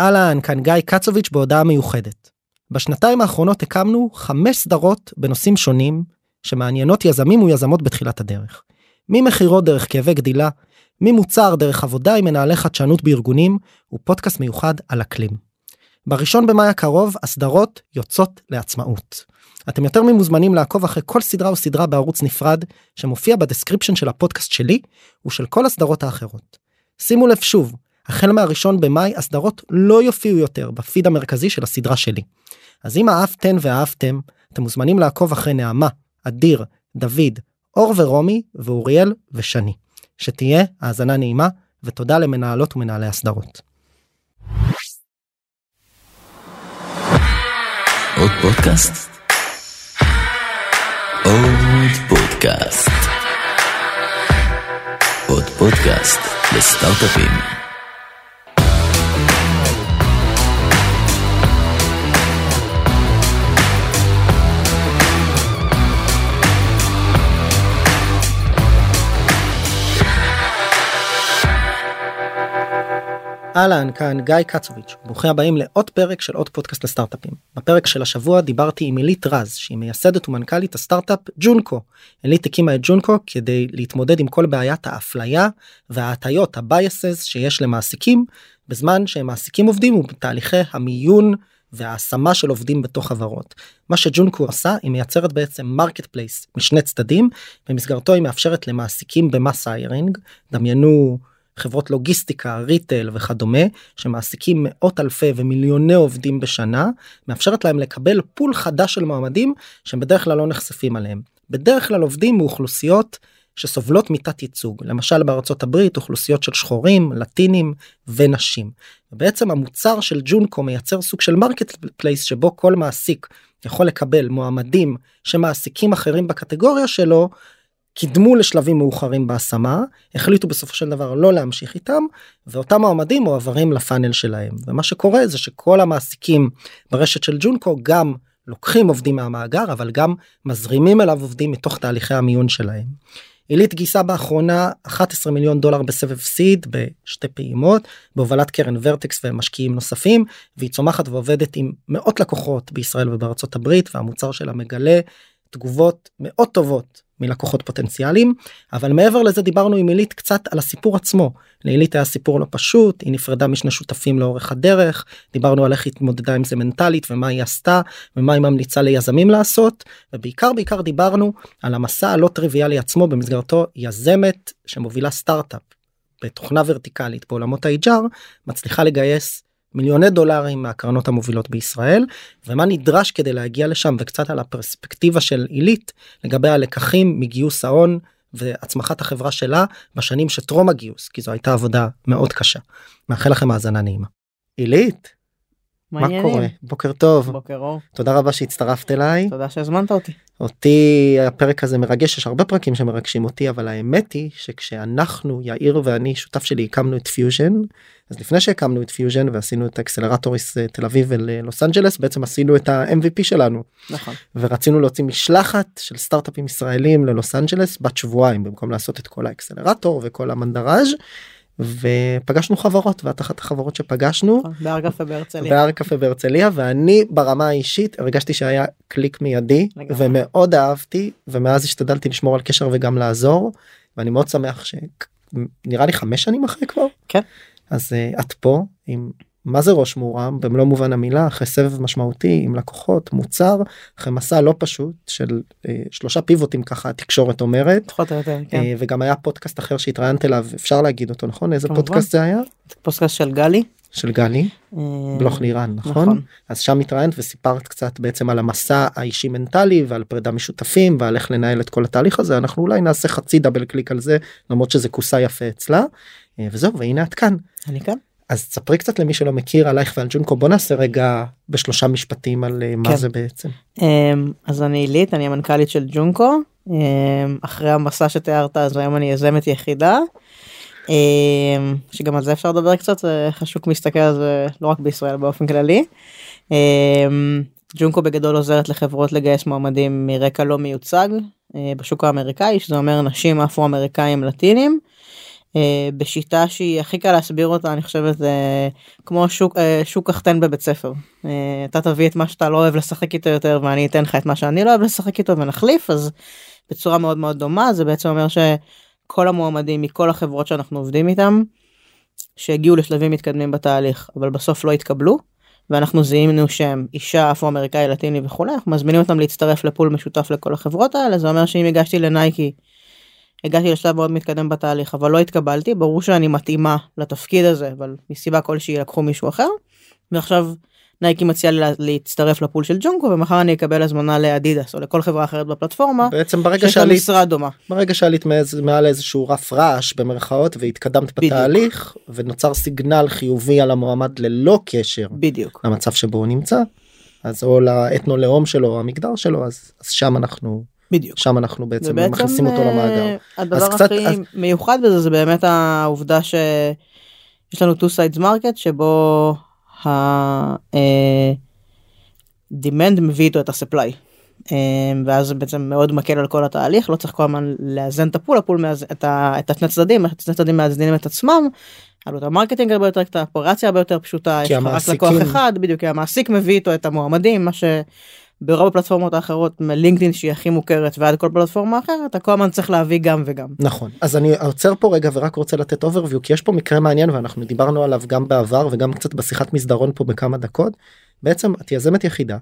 אהלן, כאן גיא קצוביץ' בהודעה מיוחדת. בשנתיים האחרונות הקמנו חמש סדרות בנושאים שונים שמעניינות יזמים ויזמות בתחילת הדרך. ממכירות דרך כאבי גדילה, ממוצר דרך עבודה עם מנהלי חדשנות בארגונים, ופודקאסט מיוחד על אקלים. בראשון במאי הקרוב הסדרות יוצאות לעצמאות. אתם יותר ממוזמנים לעקוב אחרי כל סדרה או סדרה בערוץ נפרד שמופיע ב description של הפודקאסט שלי ושל כל הסדרות האחרות. שימו לב שוב, החל מהראשון במאי הסדרות לא יופיעו יותר בפיד המרכזי של הסדרה שלי. אז אם אהבתן ואהבתם, אתם מוזמנים לעקוב אחרי נעמה, אדיר, דוד, אור ורומי ואוריאל ושני. שתהיה האזנה נעימה ותודה למנהלות ומנהלי הסדרות. עוד פודקאסט? עוד פודקאסט. עוד פודקאסט לסטארט-אפים. אהלן, כאן גיא קצוביץ', ברוכים הבאים לעוד פרק של עוד פודקאסט לסטארט-אפים. בפרק של השבוע דיברתי עם עילית רז, שהיא מייסדת ומנכ"לית הסטארט-אפ ג'ונקו. עילית הקימה את ג'ונקו כדי להתמודד עם כל בעיית האפליה וההטיות, ה biases שיש למעסיקים, בזמן שהם מעסיקים עובדים ובתהליכי המיון וההשמה של עובדים בתוך חברות. מה שג'ונקו עושה היא מייצרת בעצם marketplace משני צדדים במסגרתו היא מאפשרת למעסיקים ב mass hiring דמיינו חברות לוגיסטיקה, retail וכדומה, שמעסיקים מאות אלפי ומיליוני עובדים בשנה, מאפשרת להם לקבל pool חדש של מועמדים שהם בדרך כלל לא נחשפים עליהם. בדרך כלל עובדים מאוכלוסיות שסובלות מתת ייצוג, למשל בארצות הברית אוכלוסיות של שחורים, לטינים ונשים. בעצם המוצר של ג'ונקו מייצר סוג של marketplace שבו כל מעסיק יכול לקבל מועמדים שמעסיקים אחרים בקטגוריה שלו קידמו לשלבים מאוחרים בהשמה החליטו בסופו של דבר לא להמשיך איתם ואותם מועמדים מועברים לפאנל שלהם ומה שקורה זה שכל המעסיקים ברשת של ג'ונקו גם לוקחים עובדים מהמאגר אבל גם מזרימים אליו עובדים מתוך תהליכי המיון שלהם. עילית גייסה באחרונה 11 מיליון דולר בסבב סיד בשתי פעימות בהובלת קרן ורטקס ומשקיעים נוספים והיא צומחת ועובדת עם מאות לקוחות בישראל ובארצות הברית והמוצר שלה מגלה תגובות מאוד טובות מלקוחות פוטנציאליים אבל מעבר לזה דיברנו עם עילית קצת על הסיפור עצמו. לעילית היה סיפור לא פשוט היא נפרדה משני שותפים לאורך הדרך דיברנו על איך היא התמודדה עם זה מנטלית ומה היא עשתה ומה היא ממליצה ליזמים לעשות ובעיקר בעיקר דיברנו על המסע הלא טריוויאלי עצמו במסגרתו יזמת שמובילה סטארט-אפ בתוכנה ורטיקלית בעולמות ה-HR מצליחה לגייס מיליוני דולרים מהקרנות המובילות בישראל ומה נדרש כדי להגיע לשם וקצת על הפרספקטיבה של עילית לגבי הלקחים מגיוס ההון והצמחת החברה שלה בשנים שטרום הגיוס כי זו הייתה עבודה מאוד קשה. מאחל לכם האזנה נעימה. עילית. מה קורה? בוקר טוב. בוקר אור. תודה רבה שהצטרפת אליי. תודה שהזמנת אותי. אותי הפרק הזה מרגש יש הרבה פרקים שמרגשים אותי אבל האמת היא שכשאנחנו יאיר ואני שותף שלי הקמנו את פיוז'ן אז לפני שהקמנו את פיוז'ן ועשינו את האקסלרטורים תל אביב ולוס אנג'לס בעצם עשינו את ה-MVP שלנו נכון ורצינו להוציא משלחת של סטארט-אפים ישראלים ללוס אנג'לס בת שבועיים במקום לעשות את כל האקסלרטור וכל ה מנטורז' ופגשנו חברות ואת אחת החברות שפגשנו נכון, בהר קפה בהרצליה בהר קפה בהרצליה ואני ברמה האישית הרגשתי שהיה קליק מיידי לגמרי. ומאוד אהבתי ומאז השתדלתי לשמור על קשר וגם לעזור ואני מאוד שמח שנראה לי חמש שנים אחרי כבר כן. אז uh, את פה עם מה זה ראש מורם במלוא מובן המילה אחרי סבב משמעותי עם לקוחות מוצר אחרי מסע לא פשוט של uh, שלושה פיבוטים ככה התקשורת אומרת פחות או יותר כן. uh, וגם היה פודקאסט אחר שהתראיינת אליו אפשר להגיד אותו נכון איזה כמובן. פודקאסט זה היה פוסטקאסט של גלי. של גלי אה, בלוך לירן נכון? נכון. אז שם התראיינת וסיפרת קצת בעצם על המסע האישי מנטלי ועל פרידה משותפים ועל איך לנהל את כל התהליך הזה אנחנו אולי נעשה חצי double click על זה למרות שזה כוסה יפה אצלה אה, וזהו והנה את כאן אני כאן. אז ספרי קצת למי שלא מכיר עלייך ועל ג'ונקו בוא נעשה רגע בשלושה משפטים על אה, מה כן. זה בעצם. אמ, אז אני עילית אני המנכ"לית של ג'ונקו אמ, אחרי המסע שתיארת אז היום אני יזמת יחידה. אמ, שגם על זה אפשר לדבר קצת זה חשוק מסתכל על זה לא רק בישראל באופן כללי. ג'ונקו בגדול עוזרת לחברות לגייס מועמדים מרקע לא מיוצג אה, בשוק האמריקאי שזה אומר נשים אפרו אמריקאים לטינים. אה, בשיטה שהיא הכי קל להסביר אותה אני חושבת זה כמו שוק אה, שוק קחטן בבית ספר. אה, אתה תביא את מה שאתה לא אוהב לשחק איתו יותר ואני אתן לך את מה שאני לא אוהב לשחק איתו ונחליף אז בצורה מאוד מאוד דומה זה בעצם אומר שכל המועמדים מכל החברות שאנחנו עובדים איתם שהגיעו לשלבים מתקדמים בתהליך אבל בסוף לא התקבלו ואנחנו זיהינו שהם אישה אפרו-אמריקאי לטיני וכולי אנחנו מזמינים אותם להצטרף לפול משותף לכל החברות האלה זה אומר שאם הגשתי לנייקי הגעתי לשלב מאוד מתקדם בתהליך אבל לא התקבלתי ברור שאני מתאימה לתפקיד הזה אבל מסיבה כלשהי לקחו מישהו אחר. ועכשיו נייקי מציע לי לה- להצטרף לפול של ג'ונקו ומחר אני אקבל הזמנה לאדידס או לכל חברה אחרת בפלטפורמה בעצם ברגע שעלית משרה דומה. ברגע שעלית מאיז- מעל איזשהו רף רעש במרכאות והתקדמת בדיוק. בתהליך ונוצר סיגנל חיובי על המועמד ללא קשר בדיוק. למצב שבו הוא נמצא אז או לאתנו לאום שלו המגדר שלו אז, אז שם אנחנו בדיוק. שם אנחנו בעצם ובעצם, מכניסים אותו אה, למאגר. הדבר קצת- הכי אז- מיוחד בזה זה באמת העובדה שיש לנו two sided market שבו ה... אה, מביא איתו את ה-supply. אה, ואז בעצם מאוד מקל על כל התהליך לא צריך כל הזמן לאזן את ה pool ה pool מאזן את, ה, את השני צדדים את שני צדדים מאזנים את עצמם. עלות ה marketing הרבה יותר קטנה האופרציה הרבה יותר פשוטה כי יש לך רק לקוח אחד בדיוק כי המעסיק מביא איתו את המועמדים מה שברוב הפלטפורמות האחרות מלינקדאין שהיא הכי מוכרת ועד כל פלטפורמה אחרת אתה כל הזמן צריך להביא גם וגם. נכון אז אני עוצר פה רגע ורק רוצה לתת overview כי יש פה מקרה מעניין ואנחנו דיברנו עליו גם בעבר וגם קצת בשיחת מסדרון פה בכמה דקות. בעצם את יזמת יחידה.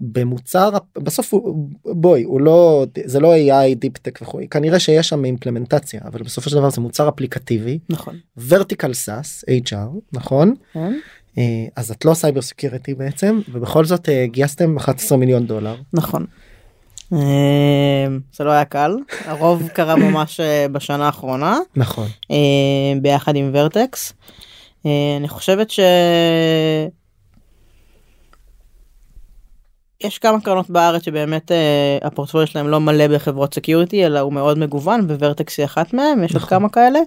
במוצר בסוף הוא בואי הוא לא זה לא AI deep tech וכו' כנראה שיש שם אימפלמנטציה אבל בסופו של דבר זה מוצר אפליקטיבי נכון. vertical SaaS HR נכון כן? אה, אז את לא cyber security בעצם ובכל זאת אה, גייסתם 11 מיליון דולר נכון. אה, זה לא היה קל הרוב קרה ממש בשנה האחרונה נכון ביחד עם ורטקס. אני חושבת ש... יש כמה קרנות בארץ שבאמת אה, הפורטפוליו שלהם לא מלא בחברות security אלא הוא מאוד מגוון וורטקס היא אחת מהם יש עוד נכון. כמה כאלה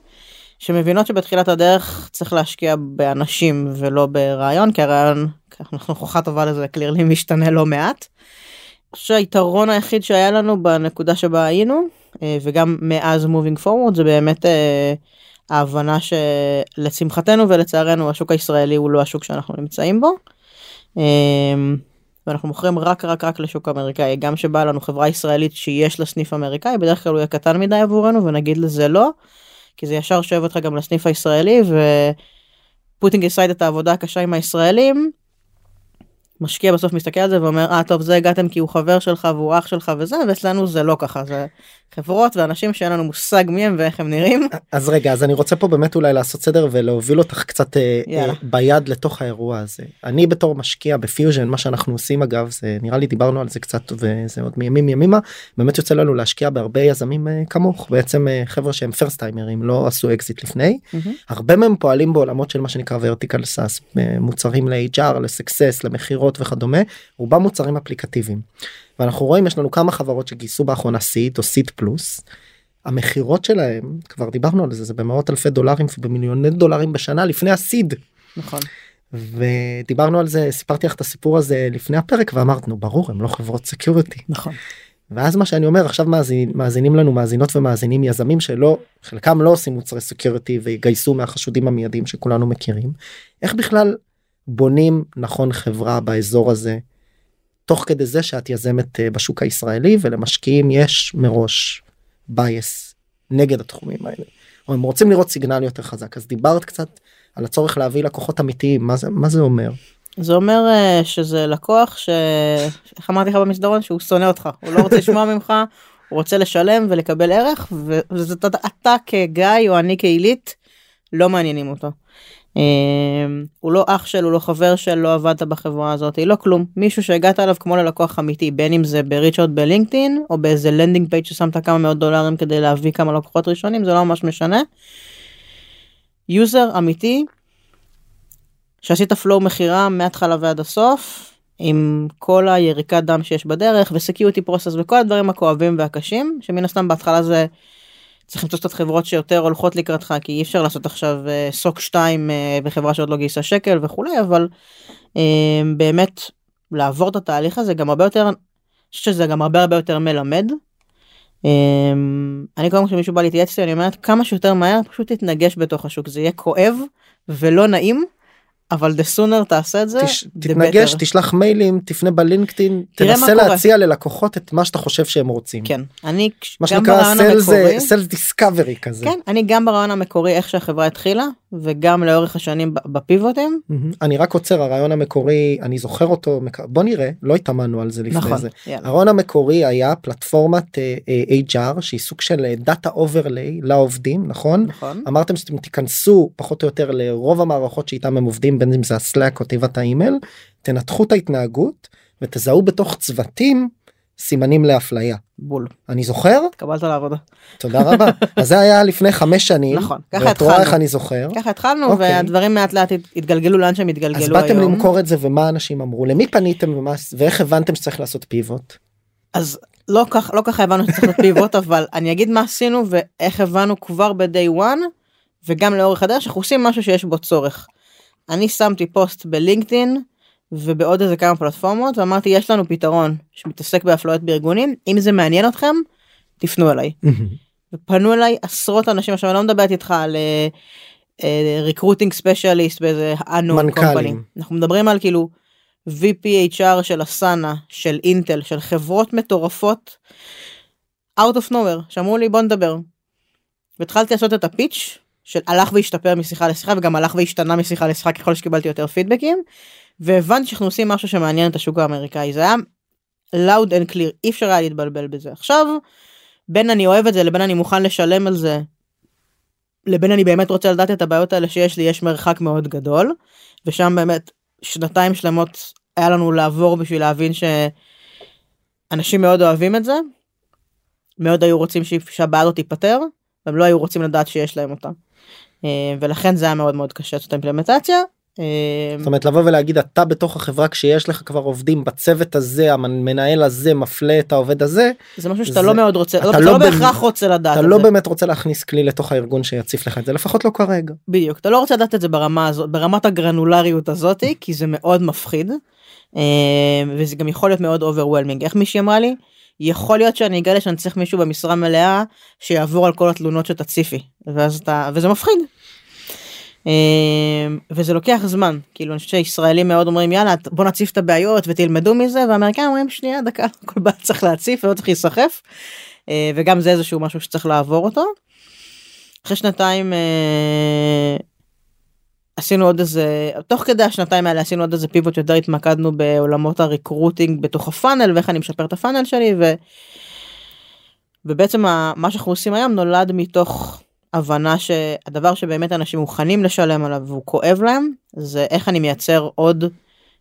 שמבינות שבתחילת הדרך צריך להשקיע באנשים ולא ברעיון כי הרעיון אנחנו הוכחה טובה לזה קלירלי משתנה לא מעט. שהיתרון היחיד שהיה לנו בנקודה שבה היינו אה, וגם מאז moving forward זה באמת אה, ההבנה שלשמחתנו ולצערנו השוק הישראלי הוא לא השוק שאנחנו נמצאים בו. אה, ואנחנו מוכרים רק רק רק לשוק אמריקאי גם שבא לנו חברה ישראלית שיש לה סניף אמריקאי בדרך כלל הוא יהיה קטן מדי עבורנו ונגיד לזה לא. כי זה ישר שואב אותך גם לסניף הישראלי ו... putting aside את העבודה הקשה עם הישראלים. משקיע בסוף מסתכל על זה ואומר אה טוב זה הגעתם כי הוא חבר שלך והוא אח שלך וזה ואצלנו זה לא ככה זה חברות ואנשים שאין לנו מושג מי הם ואיך הם נראים. אז רגע אז אני רוצה פה באמת אולי לעשות סדר ולהוביל אותך קצת אה, יאללה. אה, ביד לתוך האירוע הזה אני בתור משקיע בפיוז'ן מה שאנחנו עושים אגב זה נראה לי דיברנו על זה קצת וזה עוד מימים ימימה באמת יוצא לנו להשקיע בהרבה יזמים אה, כמוך בעצם חברה שהם first timer ים לא עשו אקזיט לפני הרבה מהם פועלים בעולמות של מה שנקרא vertical SaaS מוצרים ל-HR לסקסס למכירות וכדומה רובם מוצרים אפליקטיביים. ואנחנו רואים יש לנו כמה חברות שגייסו באחרונה seed או seed plus. המכירות שלהם כבר דיברנו על זה זה במאות אלפי דולרים ובמיליוני דולרים בשנה לפני ה seed נכון. ודיברנו על זה סיפרתי לך את הסיפור הזה לפני הפרק ואמרת נו ברור הם לא חברות security נכון. ואז מה שאני אומר עכשיו מאזין, מאזינים לנו מאזינות ומאזינים יזמים שלא חלקם לא עושים מוצרי security ויגייסו מהחשודים המיידיים שכולנו מכירים איך בכלל בונים נכון חברה באזור הזה תוך כדי זה שאת יזמת אה, בשוק הישראלי ולמשקיעים יש מראש bias נגד התחומים האלה. או הם רוצים לראות signal יותר חזק אז דיברת קצת על הצורך להביא לקוחות אמיתיים מה זה מה זה אומר זה אומר אה, שזה לקוח ש... איך אמרתי לך במסדרון שהוא שונא אותך הוא לא רוצה לשמוע ממך הוא רוצה לשלם ולקבל ערך וזה אתה, אתה כגיא או אני כעילית לא מעניינים אותו. אה, הוא לא אח של הוא לא חבר של לא עבדת בחברה הזאת לא כלום מישהו שהגעת אליו כמו ללקוח אמיתי בין אם זה ב reach out בלינקדאין או באיזה landing page ששמת כמה מאות דולרים כדי להביא כמה לקוחות ראשונים זה לא ממש משנה. user אמיתי שעשית flow מכירה מההתחלה ועד הסוף עם כל היריקת דם שיש בדרך ו security process וכל הדברים הכואבים והקשים שמן הסתם בהתחלה זה צריך למצוא קצת חברות שיותר הולכות לקראתך כי אי אפשר לעשות עכשיו אה, SOC 2 אה, בחברה שעוד לא גייסה שקל וכולי אבל אה, באמת לעבור את התהליך הזה גם הרבה יותר שזה גם הרבה הרבה יותר מלמד. אני קודם כשמישהו בא להתייעץ אני אומרת כמה שיותר מהר פשוט תתנגש בתוך השוק זה יהיה כואב ולא נעים אבל the sooner תעשה את זה תש- תתנגש better. תשלח מיילים תפנה בלינקדאין תנסה. להציע ללקוחות את מה שאתה חושב שהם רוצים. כן אני מה גם שנקרא המקורי sales discovery כזה. כן אני גם ברעיון המקורי איך שהחברה התחילה וגם לאורך השנים בפיבוטים מהמם. אני רק עוצר הרעיון המקורי אני זוכר אותו בוא נראה לא התאמנו על זה לפני נכון זה. יאללה. הרעיון המקורי היה פלטפורמת אה, אה, HR שהיא סוג של data overlay לעובדים נכון נכון אמרתם שאתם תיכנסו פחות או יותר לרוב המערכות שאיתם הם עובדים בין אם זה הסלאק או תיבת האימייל תנתחו את ההתנהגות ותזהו בתוך צוותים סימנים לאפליה. בול. אני זוכר? התקבלת לעבודה. תודה רבה. אז זה היה לפני חמש שנים. נכון, ככה ואת רואה התחלנו. איך אני זוכר. ככה התחלנו אוקיי. והדברים לאט לאט הת- התגלגלו לאן שהם התגלגלו אז היום. באתם למכור את זה ומה אנשים אמרו? למי פניתם ומה ואיך הבנתם שצריך לעשות pivot? אז לא כך לא ככה הבנו שצריך להיות pivot אבל אני אגיד מה עשינו ואיך הבנו כבר ב-day one וגם לאורך הדרך שאנחנו עושים משהו שיש בו צורך. אני שמתי פוסט בלינקדאין ובעוד איזה כמה פלטפורמות ואמרתי יש לנו פתרון שמתעסק באפליות בארגונים אם זה מעניין אתכם תפנו אליי. ופנו אליי עשרות אנשים עכשיו אני לא מדברת איתך על recruiting specialist באיזה unknown מנכ"לים. אנחנו מדברים על כאילו VPHR של אסנה של אינטל של חברות מטורפות out of nowhere שאמרו לי בוא נדבר. והתחלתי לעשות את הפיץ' של הלך והשתפר משיחה לשיחה וגם הלך והשתנה משיחה לשיחה ככל שקיבלתי יותר פידבקים והבנתי שאנחנו עושים משהו שמעניין את השוק האמריקאי זה היה loud and clear אי אפשר היה להתבלבל בזה עכשיו בין אני אוהב את זה לבין אני מוכן לשלם על זה לבין אני באמת רוצה לדעת את הבעיות האלה שיש לי יש מרחק מאוד גדול ושם באמת שנתיים שלמות היה לנו לעבור בשביל להבין שאנשים מאוד אוהבים את זה מאוד היו רוצים שהבעיה הזאת תיפתר והם לא היו רוצים לדעת שיש להם אותה. אה, ולכן זה היה מאוד מאוד קשה לעשות את האימפלמנטציה. אה, זאת אומרת לבוא ולהגיד אתה בתוך החברה כשיש לך כבר עובדים בצוות הזה המנהל הזה מפלה את העובד הזה זה משהו שאתה זה- לא מאוד רוצה, אתה אתה לא לא במ- בהכרח רוצה לדעת אתה את לא זה. באמת רוצה להכניס כלי לתוך הארגון שיציף לך את זה לפחות לא כרגע. בדיוק אתה לא רוצה לדעת את זה ברמה הזאת ברמת הגרנולריות הזאתי כי זה מאוד מפחיד וזה גם יכול להיות מאוד overwhelming איך מישהי אמרה לי? יכול להיות שאני אגלה שאני צריך מישהו במשרה מלאה שיעבור על כל התלונות שתציפי. ואז אתה וזה מפחיד. אה, וזה לוקח זמן. כאילו אני חושבת שישראלים מאוד אומרים יאללה בוא נציף את הבעיות ותלמדו מזה. והאמריקאים אומרים שנייה דקה כל בעיה צריך להציף ולא צריך להיסחף. אה, וגם זה איזשהו משהו שצריך לעבור אותו. אחרי שנתיים אה, עשינו עוד איזה תוך כדי השנתיים האלה עשינו עוד איזה פיבוט יותר התמקדנו בעולמות הריקרוטינג בתוך הפאנל ואיך אני משפר את הפאנל שלי ו... ובעצם מה שאנחנו עושים היום נולד מתוך הבנה שהדבר שבאמת אנשים מוכנים לשלם עליו והוא כואב להם זה איך אני מייצר עוד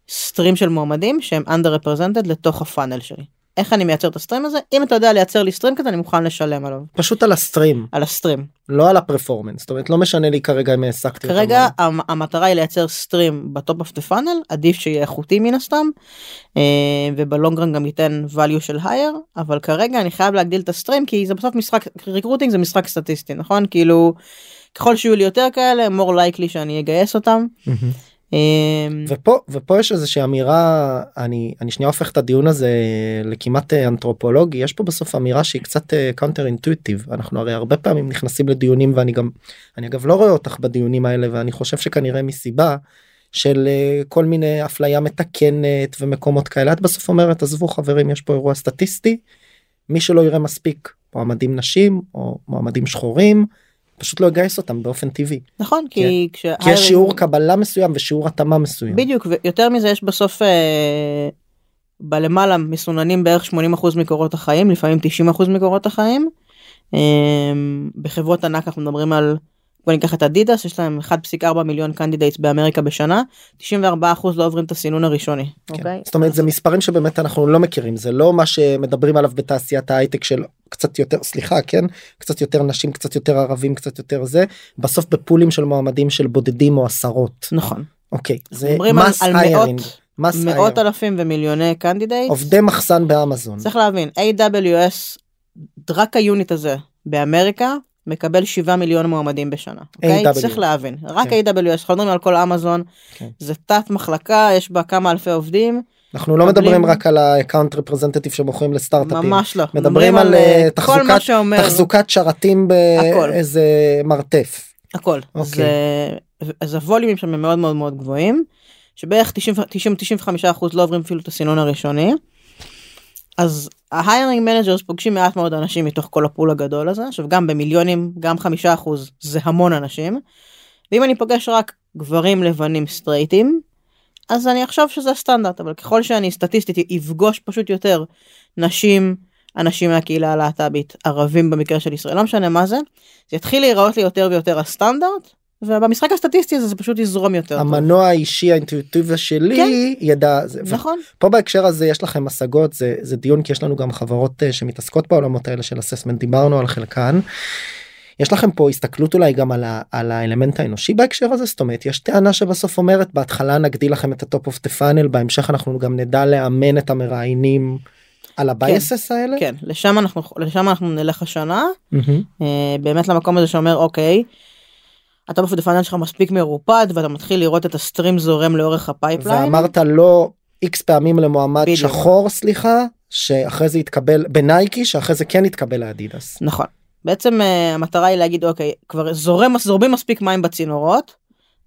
סטרים של מועמדים שהם under represented לתוך הפאנל שלי. איך אני מייצר את הסטרים הזה אם אתה יודע לייצר לי סטרים כזה אני מוכן לשלם עליו פשוט על ה stream על ה stream. לא על ה performance זאת אומרת לא משנה לי כרגע אם העסקתי כרגע לא. המ- המטרה היא לייצר stream ב top of the funnel עדיף שיהיה איכותי מן הסתם אה, וב long run גם ייתן value של hire אבל כרגע אני חייב להגדיל את ה stream כי זה בסוף משחק recruiting זה משחק סטטיסטי נכון כאילו ככל שיהיו לי יותר כאלה more likely שאני אגייס אותם. מהמם. אה, ופה ופה יש איזושהי אמירה אני אני שנייה הופך את הדיון הזה לכמעט אה, אנתרופולוגי יש פה בסוף אמירה שהיא קצת counter intuitive אנחנו הרי הרבה פעמים נכנסים לדיונים ואני גם אני אגב לא רואה אותך בדיונים האלה ואני חושב שכנראה מסיבה של אה, כל מיני אפליה מתקנת ומקומות כאלה. את בסוף אומרת עזבו חברים יש פה אירוע סטטיסטי מי שלא יראה מספיק מועמדים נשים או מועמדים שחורים פשוט לא יגייס אותם באופן טבעי נכון כי כש- כי יש שיעור קבלה מסוים ושיעור התאמה מסוים. בדיוק ויותר מזה יש בסוף אה, בלמעלה מסוננים בערך 80% מקורות החיים לפעמים 90% מקורות החיים. אה, בחברות ענק אנחנו מדברים על בוא ניקח את אדידס יש להם 1.4 מיליון candidates באמריקה בשנה 94% לא עוברים את הסינון הראשוני. כן. אוקיי? זאת אומרת זה מספרים שבאמת אנחנו לא מכירים זה לא מה שמדברים עליו בתעשיית ההייטק של קצת יותר סליחה כן קצת יותר נשים קצת יותר ערבים קצת יותר זה בסוף בפולים של מועמדים של בודדים או עשרות נכון. אוקיי זה mass volume hiring מאות אלפים ומיליוני candidates. עובדי מחסן באמזון צריך להבין AWS רק ה unit הזה באמריקה מקבל 7 מיליון מועמדים בשנה. אוקיי? AWS. צריך להבין, רק כן. AWS, אנחנו מדברים על כל אמזון, כן. זה תת מחלקה, יש בה כמה אלפי עובדים, אנחנו לא מדברים רק על ה-account representative שמוכרים לסטארט-אפים. ממש לא. מדברים על אה, אה, כל תחזוקת שאומר, תחזוקת שרתים. באיזה מרתף. הכל. אוקיי. אז, אז הווליומים שם הם מאוד מאוד מאוד גבוהים, שבערך 90-95% לא עוברים אפילו את הסינון הראשוני. אז ה hiring managers פוגשים מעט מאוד אנשים מתוך כל ה pool הגדול הזה, עכשיו גם במיליונים, גם 5% זה המון אנשים. ואם אני פוגש רק גברים לבנים סטרייטים, אז אני אחשוב שזה הסטנדרט, אבל ככל שאני סטטיסטית אפגוש פשוט יותר נשים, אנשים מהקהילה הלהט"בית, ערבים במקרה של ישראל, לא משנה מה זה, זה יתחיל להיראות לי יותר ויותר הסטנדרט, ובמשחק הסטטיסטי הזה זה פשוט יזרום יותר. טוב. המנוע האישי האינטואיטיבי שלי כן. ידע זה. נכון, פה בהקשר הזה יש לכם השגות זה זה דיון כי יש לנו גם חברות אה, שמתעסקות בעולמות האלה של assessment דיברנו על חלקן. יש לכם פה הסתכלות אולי גם על, ה, על האלמנט האנושי בהקשר הזה זאת אומרת יש טענה שבסוף אומרת בהתחלה נגדיל לכם את ה top of the funnel בהמשך אנחנו גם נדע לאמן את המראיינים על ה biases האלה. כן, לשם אנחנו, לשם אנחנו נלך השנה. אה, באמת למקום הזה שאומר אוקיי, ה top of the funnel שלך מספיק מרופד ואתה מתחיל לראות את ה stream זורם לאורך ה pipeline. ואמרת לא איקס פעמים למועמד בדיוק. שחור סליחה שאחרי זה יתקבל בנייקי שאחרי זה כן יתקבל לאדידס. נכון. בעצם אה, המטרה היא להגיד אוקיי כבר זורם זורמים מספיק מים בצינורות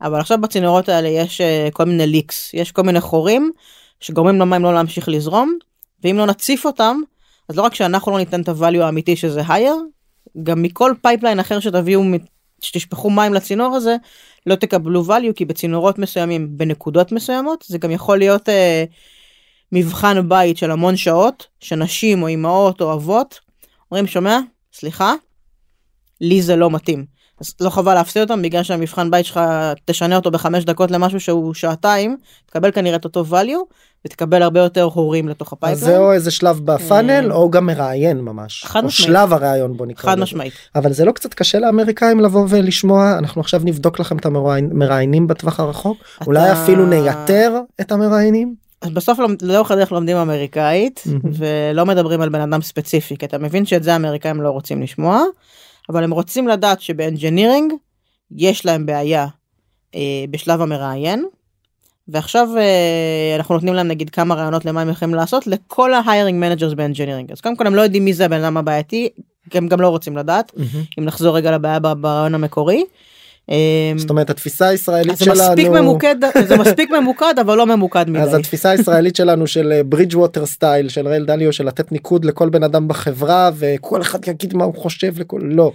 אבל עכשיו בצינורות האלה יש אה, כל מיני leaks יש כל מיני חורים שגורמים למים לא להמשיך לזרום ואם לא נציף אותם אז לא רק שאנחנו לא ניתן את ה value האמיתי שזה hire גם מכל pipeline אחר שתביאו שתשפכו מים לצינור הזה לא תקבלו value כי בצינורות מסוימים בנקודות מסוימות זה גם יכול להיות אה, מבחן בית של המון שעות שנשים או אמהות או אבות אומרים שומע? סליחה? לי זה לא מתאים אז לא חבל להפסיד אותם בגלל שהמבחן בית שלך תשנה אותו בחמש דקות למשהו שהוא שעתיים תקבל כנראה את אותו value ותקבל הרבה יותר הורים לתוך אז ה pipeline זה או איזה שלב ב funnel אה, או גם מראיין ממש. חד או משמעית. שלב הראיון בוא נקרא חד. משמעית אבל זה לא קצת קשה לאמריקאים לבוא ולשמוע אנחנו עכשיו נבדוק לכם את המראיינים בטווח הרחוק אולי אפילו נייתר את המראיינים. אז בסוף לאורך הדרך לומדים אמריקאית. ולא מדברים על בן אדם ספציפי כי אתה מבין שאת זה האמריקאים לא רוצים לשמוע אבל הם רוצים לדעת שב engineering יש להם בעיה אה, בשלב המראיין. ועכשיו אה, אנחנו נותנים להם נגיד כמה רעיונות למה הם יכולים לעשות לכל ה hiring managers ב engineering. אז קודם כל הם לא יודעים מי זה הבן אדם הבעייתי הם גם לא רוצים לדעת. אם נחזור רגע לבעיה ברעיון המקורי. אה, זאת אומרת התפיסה הישראלית אז זה מספיק שלנו ממוקד זה מספיק ממוקד אבל לא ממוקד מדי. אז התפיסה הישראלית שלנו של Bridgewater style של ריי דליו של לתת ניקוד לכל בן אדם בחברה וכל אחד יגיד מה הוא חושב לכל לא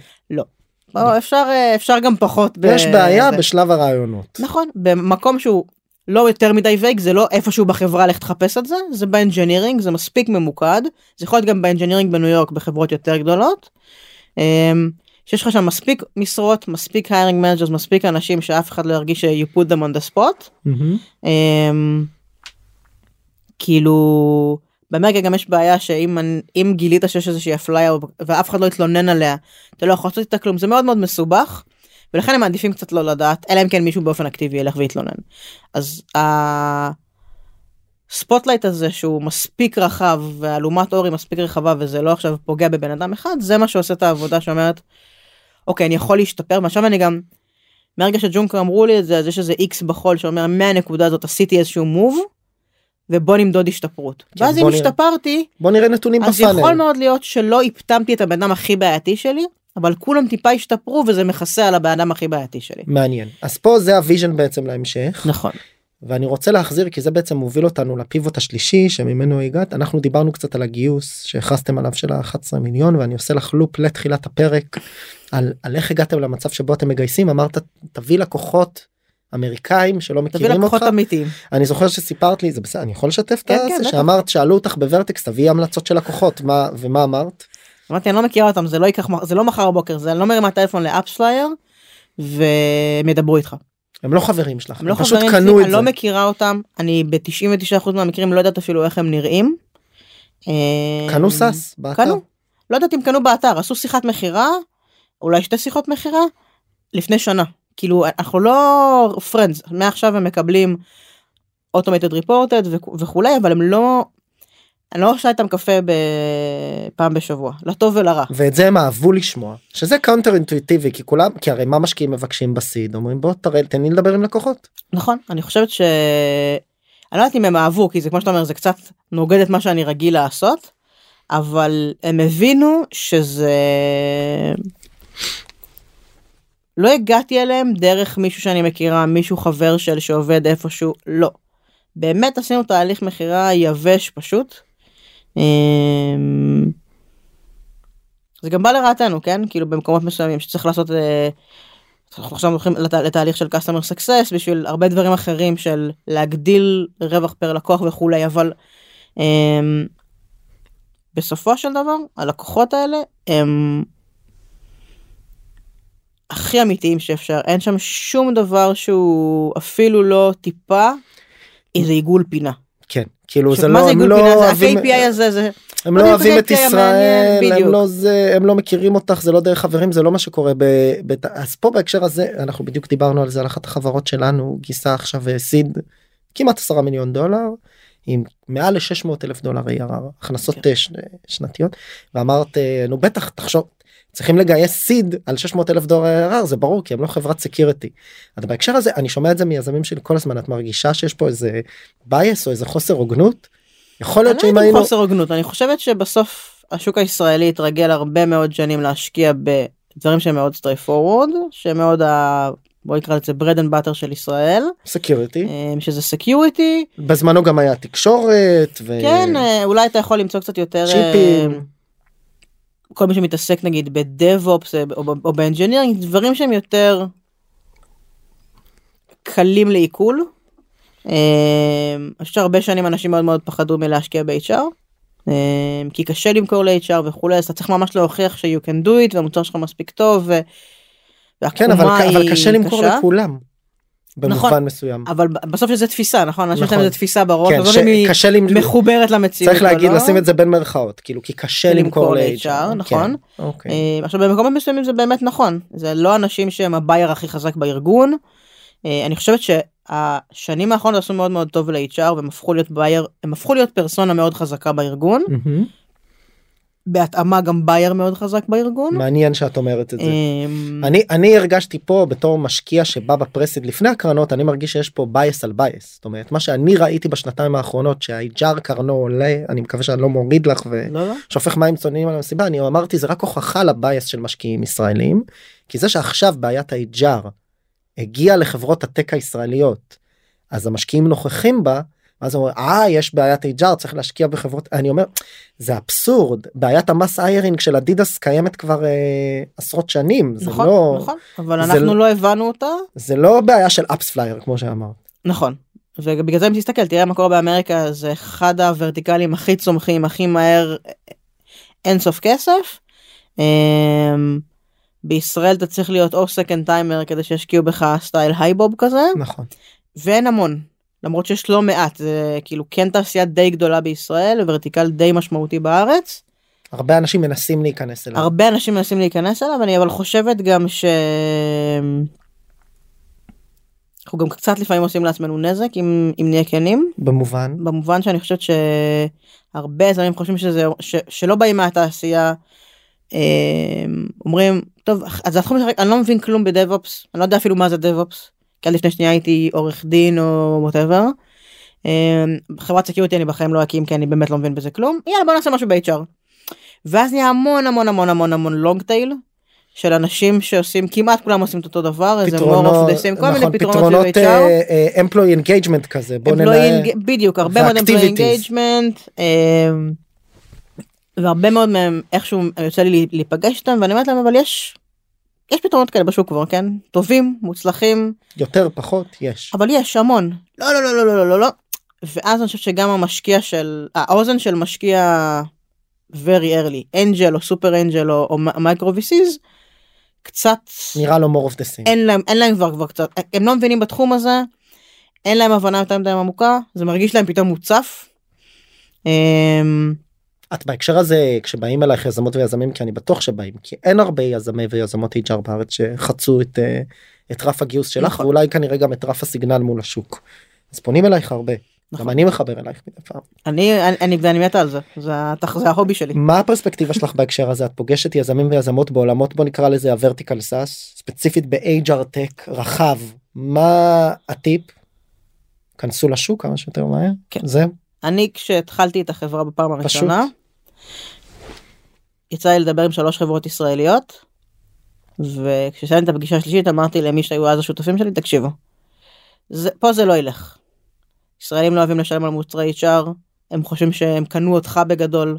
בוא, אפשר אה, אפשר גם פחות. יש בעיה זה. בשלב הרעיונות. נכון במקום שהוא לא יותר מדי vague זה לא איפשהו בחברה לך תחפש את זה זה ב engineering זה מספיק ממוקד זה יכול להיות גם ב engineering בניו יורק בחברות יותר גדולות. שיש לך שם מספיק משרות מספיק hiring managers מספיק אנשים שאף אחד לא ירגיש you put them on the spot. אמ, כאילו באמריקה גם יש בעיה שאם אם גילית שיש איזושהי אפליה ואף אחד לא יתלונן עליה אתה לא יכול לעשות איתה כלום זה מאוד מאוד מסובך. ולכן הם מעדיפים קצת לא לדעת אלא אם כן מישהו באופן אקטיבי ילך ויתלונן. אז ה spotlight הזה שהוא מספיק רחב והאלומת אור היא מספיק רחבה וזה לא עכשיו פוגע בבן אדם אחד זה מה שעושה את העבודה שאומרת אוקיי אני יכול להשתפר ועכשיו אני גם מהרגע שג'ונקו אמרו לי את זה אז יש איזה איקס בחול שאומר מהנקודה הזאת עשיתי איזשהו move ובוא נמדוד השתפרות. כן, ואז אם נראה. השתפרתי בוא נראה נתונים אז יכול ב funnel. מאוד להיות שלא הפטמתי את הבן אדם הכי בעייתי שלי אבל כולם טיפה השתפרו וזה מכסה על הבן אדם הכי בעייתי שלי. מעניין אז פה זה ה vision בעצם להמשך נכון. ואני רוצה להחזיר כי זה בעצם מוביל אותנו ל pivot השלישי שממנו הגעת אנחנו דיברנו קצת על הגיוס שהכרזתם עליו של ה-11 מיליון ואני עושה לך loop לתחילת הפרק על, על איך הגעתם למצב שבו אתם מגייסים אמרת תביא לקוחות אמריקאים שלא תביא מכירים לקוחות אותך אמיתיים. אני זוכר שסיפרת לי זה בסדר אני יכול לשתף את כן, כן, זה. שאמרת שאלו אותך בוורטקס תביא המלצות של לקוחות מה ומה אמרת אמרתי אני לא מכירה אותם זה לא ייקח זה לא מחר בבוקר זה אני לא מרימה טלפון ל AppsFlyer והם ידברו איתך. הם לא חברים שלך הם לא הם פשוט חברים קנו שלי, את אני זה לא מכירה אותם אני ב-99% מהמקרים לא יודעת אפילו איך הם נראים. אה, קנו SaaS באתר קנו. לא יודעת אם קנו באתר עשו שיחת מכירה אולי שתי שיחות מכירה לפני שנה כאילו אנחנו לא friends מעכשיו הם מקבלים automated reports וכולי אבל הם לא אני לא עושה איתם קפה פעם בשבוע לטוב ולרע ואת זה הם אהבו לשמוע שזה counter אינטואיטיבי כי כולם כי הרי מה משקיעים מבקשים ב seed אומרים בוא תראה תן לי לדבר עם לקוחות. נכון אני חושבת ש... אני לא יודעת אם הם אהבו כי זה כמו שאתה אומר זה קצת נוגד את מה שאני רגיל לעשות אבל הם הבינו שזה לא הגעתי אליהם דרך מישהו שאני מכירה מישהו חבר של שעובד איפשהו לא. באמת עשינו תהליך מכירה יבש פשוט. אמ, זה גם בא לרעתנו כן כאילו במקומות מסוימים שצריך לעשות אה, אנחנו עכשיו הולכים לת... לתהליך של customer success בשביל הרבה דברים אחרים של להגדיל רווח פר לקוח וכולי אבל um, בסופו של דבר הלקוחות האלה הם הכי אמיתיים שאפשר אין שם שום דבר שהוא אפילו לא טיפה איזה עיגול פינה. כן כאילו זה לא זה הם לא? זה אוהבים ה-KPI הזה זה הם לא בדיוק, אוהבים זה את ישראל הם. לא זה הם לא מכירים אותך זה לא דרך חברים זה לא מה שקורה ב... ב... אז פה בהקשר הזה אנחנו בדיוק דיברנו על זה על אחת החברות שלנו גייסה עכשיו אה, סיד כמעט 10 מיליון דולר עם מעל ל-600 אלף דולר ARR הכנסות כן. אה. שנתיות ואמרת אה, נו בטח תחשוב צריכים לגייס סיד על 600 אלף דולר ARR זה ברור כי הם לא חברת סקיורטי. אז בהקשר הזה אני שומע את זה מיזמים שלי כל הזמן את מרגישה שיש פה איזה bias או איזה חוסר הוגנות. יכול להיות שאם לא היינו חוסר הוגנות אני חושבת שבסוף השוק הישראלי התרגל הרבה מאוד שנים להשקיע בדברים שהם מאוד straight forward שהם מאוד ה... בוא נקרא לזה bread and butter של ישראל security אה, שזה security בזמנו גם היה תקשורת ו... כן אה, אולי אתה יכול למצוא קצת יותר אה, צ'יפים. כל מי שמתעסק נגיד ב DevOps או ב- או ב engineering דברים שהם יותר קלים לעיכול. אה, אני חושב שהרבה שנים אנשים מאוד מאוד פחדו מלהשקיע ב-HR. אה, כי קשה למכור ל-HR וכולי אז אתה צריך ממש להוכיח ש-you can do it והמוצר שלך מספיק טוב. כן אבל, והעקומה אבל היא קשה למכור קשה. לכולם. במובן נכון. מסוים. אבל בסוף יש תפיסה נכון? אנשים יש להם נכון. תפיסה בראש כן, אם היא שקשה למ... מחוברת למציאות. צריך להגיד לא. לשים את זה בין מרכאות כאילו כי קשה למכור ל-HR. נכון. כן, אוקיי. אה, עכשיו במקומות מסוימים זה באמת נכון זה לא אנשים שהם הבייר הכי חזק בארגון. אה, אני חושבת שהשנים האחרונות עשו מאוד מאוד טוב ל-HR והם הפכו להיות בייר הם הפכו להיות פרסונה מאוד חזקה בארגון מהמם. בהתאמה גם buyer מאוד חזק בארגון. מעניין שאת אומרת את זה. אה, אני אני הרגשתי פה בתור משקיע שבא ב pre-seed לפני הקרנות אני מרגיש שיש פה bias על bias זאת אומרת מה שאני ראיתי בשנתיים האחרונות שה HR קרנו עולה אני מקווה שאני לא מוריד לך לא לא. ושופך מים צוננים על המסיבה אני אמרתי זה רק הוכחה ל bias של משקיעים ישראלים כי זה שעכשיו בעיית ה HR הגיעה לחברות הטק הישראליות אז המשקיעים נוכחים בה אז אומרים אה יש בעיית HR צריך להשקיע בחברות אני אומר זה אבסורד בעיית ה mass hiring של אדידס קיימת כבר אה, עשרות שנים זה נכון לא נכון אבל זה אנחנו לא- לא הבנו אותה זה לא בעיה של AppsFlyer כמו שאמרת. נכון. ובגלל זה אם תסתכל תראה מה קורה באמריקה זה אחד הוורטיקלים הכי צומחים הכי מהר אין סוף כסף. אמ, בישראל אתה צריך להיות או second timer כדי שישקיעו בך style HiBob כזה נכון ואין המון למרות שיש לא מעט זה כאילו כן תעשייה די גדולה בישראל וורטיקל די משמעותי בארץ. הרבה אנשים מנסים להיכנס אליו. הרבה אנשים מנסים להיכנס אליו אני אבל חושבת גם ש... אנחנו גם קצת לפעמים עושים לעצמנו נזק אם, אם נהיה כנים במובן במובן שאני חושבת שהרבה יזמים חושבים שזה ש, שלא באים מהתעשייה אה, אומרים טוב אז התחום שאני לא מבין כלום בדב-אופס אני לא יודע אפילו מה זה דב-אופס כי עד לפני שנייה הייתי עורך דין או whatever. חברת security אני בחיים לא אקים כי אני באמת לא מבין בזה כלום יאללה בוא נעשה משהו ב-HR. ואז נהיה המון המון המון המון המון long tail של אנשים שעושים כמעט כולם עושים את אותו דבר איזה more of the same כל נכון, מיני פתרונות פתרונות של HR. אה, אה, employee engagement כזה בוא ננהל בדיוק הרבה מאוד employee ו-activities. engagement אמ, והרבה מאוד מהם איכשהו יוצא לי להיפגש איתם ואני אומרת להם אבל יש יש פתרונות כאלה בשוק כבר כן? טובים מוצלחים. יותר פחות יש. אבל יש המון. לא לא לא לא לא לא לא. לא ואז אני חושבת שגם המשקיע של האוזן של משקיע very early אנג'ל או סופר אנג'ל או, או מייקרו ויסיס קצת נראה לו more of the same. אין להם אין להם כבר כבר קצת הם לא מבינים בתחום הזה אין להם הבנה יותר מדי עמוקה זה מרגיש להם פתאום מוצף. Um, את בהקשר הזה כשבאים אלייך יזמות ויזמים כי אני בטוח שבאים כי אין הרבה יזמי ויזמות HR בארץ שחצו את אה, את רף הגיוס שלך נכון. ואולי כנראה גם את רף ה signal מול השוק. אז פונים אלייך הרבה גם אני מחבר אלייך מדי פעם. אני אני אני ואני מתה על זה זה זה ה hobby שלי. מה הפרספקטיבה שלך בהקשר הזה את פוגשת יזמים ויזמות בעולמות בוא נקרא לזה ה vertical SaaS ספציפית ב-HR tech רחב מה הטיפ? כנסו לשוק כמה שיותר מהר כן. זה אני כשהתחלתי את החברה בפעם הראשונה יצא לי לדבר עם שלוש חברות ישראליות וכשסיימתי את הפגישה השלישית אמרתי למי שהיו אז השותפים שלי תקשיבו. זה, פה זה לא ילך. ישראלים לא אוהבים לשלם על מוצרי HR הם חושבים שהם קנו אותך בגדול.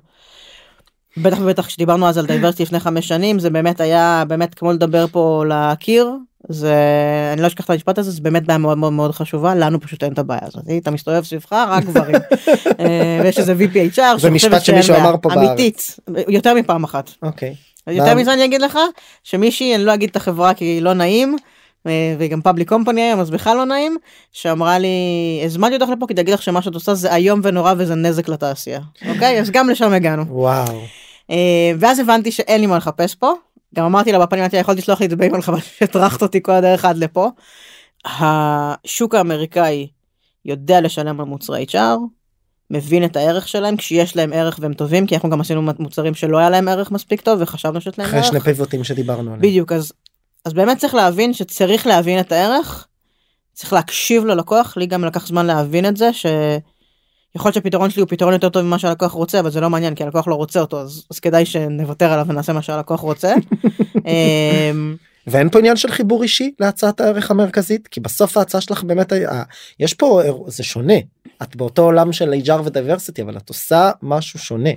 בטח ובטח כשדיברנו אז על דייברסיטי לפני חמש שנים זה באמת היה באמת כמו לדבר פה לקיר זה אני לא אשכח את המשפט הזה זה באמת בעיה מאוד מאוד מאוד חשובה לנו פשוט אין את הבעיה הזאת. אתה מסתובב סביבך רק גברים. אה, ויש איזה VPHR זה משפט שמישהו אמר פה. אמיתית. יותר מפעם אחת. אוקיי. יותר מזה אני אגיד לך שמישהי אני לא אגיד את החברה כי לא נעים. אה, והיא גם פאבליק קומפני היום אז בכלל לא נעים שאמרה לי הזמנתי אותך לפה כדי להגיד לך שמה שאת עושה זה איום ונורא וזה נזק לתעשייה. אוקיי? אז גם לשם הגענו. וואו. אה, ואז הבנתי שאין לי מה לחפש פה גם אמרתי לה בפנים אמרתי לה, יכולת לשלוח לי את זה באימייל חבל שהטרחת אותי כל הדרך עד לפה. השוק האמריקאי יודע לשלם על מוצרי HR מבין את הערך שלהם כשיש להם ערך והם טובים כי אנחנו גם עשינו מוצרים שלא היה להם ערך מספיק טוב וחשבנו שיש להם אחרי ערך. שני פיבוטים שדיברנו עליהם. בדיוק אז אז באמת צריך להבין שצריך להבין את הערך. צריך להקשיב ללקוח לי גם לקח זמן להבין את זה שיכול להיות שהפתרון שלי הוא פתרון יותר טוב ממה שהלקוח רוצה אבל זה לא מעניין כי הלקוח לא רוצה אותו אז, אז כדאי שנוותר עליו ונעשה מה שהלקוח רוצה. אמ, ואין פה עניין של חיבור אישי להצעת הערך המרכזית כי בסוף ההצעה שלך באמת היה יש פה זה שונה את באותו עולם של HR ודייברסיטי אבל את עושה משהו שונה.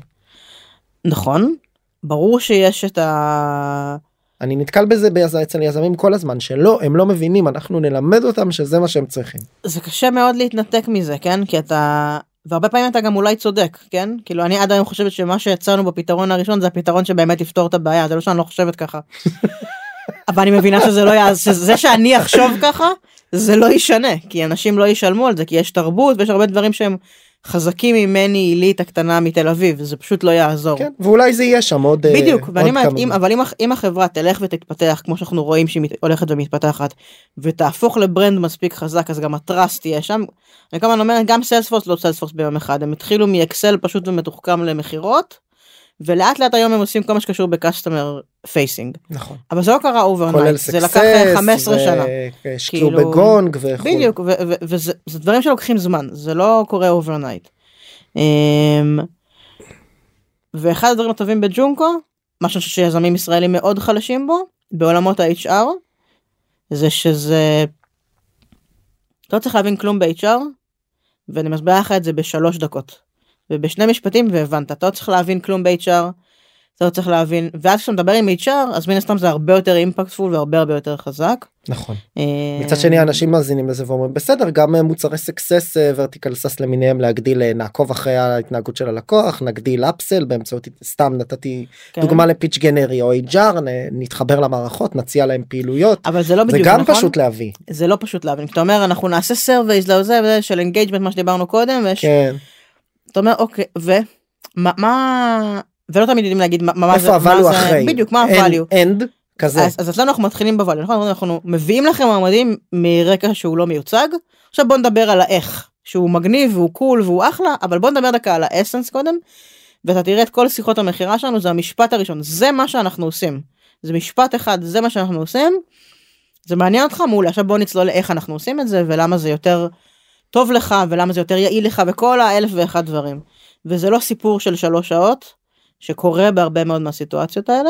נכון ברור שיש את ה... אני נתקל בזה ביז... אצל יזמים כל הזמן שלא הם לא מבינים אנחנו נלמד אותם שזה מה שהם צריכים. זה קשה מאוד להתנתק מזה כן כי אתה והרבה פעמים אתה גם אולי צודק כן כאילו אני עד היום חושבת שמה שיצרנו בפתרון הראשון זה הפתרון שבאמת יפתור את הבעיה זה לא שאני לא חושבת ככה. אבל אני מבינה שזה לא יעז שזה שאני אחשוב ככה זה לא ישנה כי אנשים לא ישלמו על זה כי יש תרבות ויש הרבה דברים שהם חזקים ממני עילית הקטנה מתל אביב זה פשוט לא יעזור. כן ואולי זה יהיה שם עוד אה, בדיוק עוד ואני אומרת אם. אבל אם, אם החברה תלך ותתפתח כמו שאנחנו רואים שהיא הולכת ומתפתחת ותהפוך לברנד מספיק חזק אז גם הטראסט תהיה שם. אני כמובן אומרת גם Salesforce לא Salesforce ביום אחד הם התחילו מ Excel פשוט ומתוחכם למכירות. ולאט לאט היום הם עושים כל מה שקשור ב customer facing נכון. אבל זה לא קרה overnight זה לקח אה, 15 שנה. השקיעו כאילו- בגונג וכו'. בדיוק ו- ו- וזה זה דברים שלוקחים זמן זה לא קורה overnight. אמ, ואחד הדברים הטובים ב Joonko מה שאני חושב שיזמים ישראלים מאוד חלשים בו בעולמות ה-HR זה שזה לא צריך להבין כלום ב-HR ואני מסבירה לך את זה בשלוש דקות ובשני משפטים והבנת אתה לא צריך להבין כלום ב-HR אתה לא צריך להבין ואז כשאתה מדבר עם HR אז מן הסתם זה הרבה יותר אימפקטפול והרבה הרבה יותר חזק. נכון. אמ, מצד שני אנשים מאזינים לזה ואומרים בסדר גם אה, מוצרי סקסס ורטיקל סס למיניהם להגדיל אה, נעקוב אחרי ההתנהגות של הלקוח נגדיל אפסל באמצעות סתם נתתי כן. דוגמה ל pitch גנרי או HR נתחבר למערכות נציע להם פעילויות אבל זה לא זה בדיוק גם נכון. פשוט להביא זה לא פשוט להבין אתה אומר אנחנו נעשה surveys לזה של engagement מה שדיברנו קודם כן אתה אומר אוקיי ומה מה ולא תמיד יודעים להגיד מה מה איפה מה ה value אחרי? בדיוק מה ה value. end כזה. אז, אז אצלנו אנחנו מתחילים ב value נכון? אנחנו מביאים לכם מועמדים מרקע שהוא לא מיוצג. עכשיו בוא נדבר על האיך שהוא מגניב והוא cool והוא אחלה אבל בוא נדבר דקה על ה essence קודם ואתה תראה את כל שיחות המכירה שלנו זה המשפט הראשון זה מה שאנחנו עושים. זה משפט אחד זה מה שאנחנו עושים. זה מעניין אותך מעולה. עכשיו בוא נצלול לאיך אנחנו עושים את זה ולמה זה יותר טוב לך ולמה זה יותר יעיל לך וכל האלף ואחד דברים וזה לא סיפור של שלוש שעות שקורה בהרבה מאוד מהסיטואציות האלה.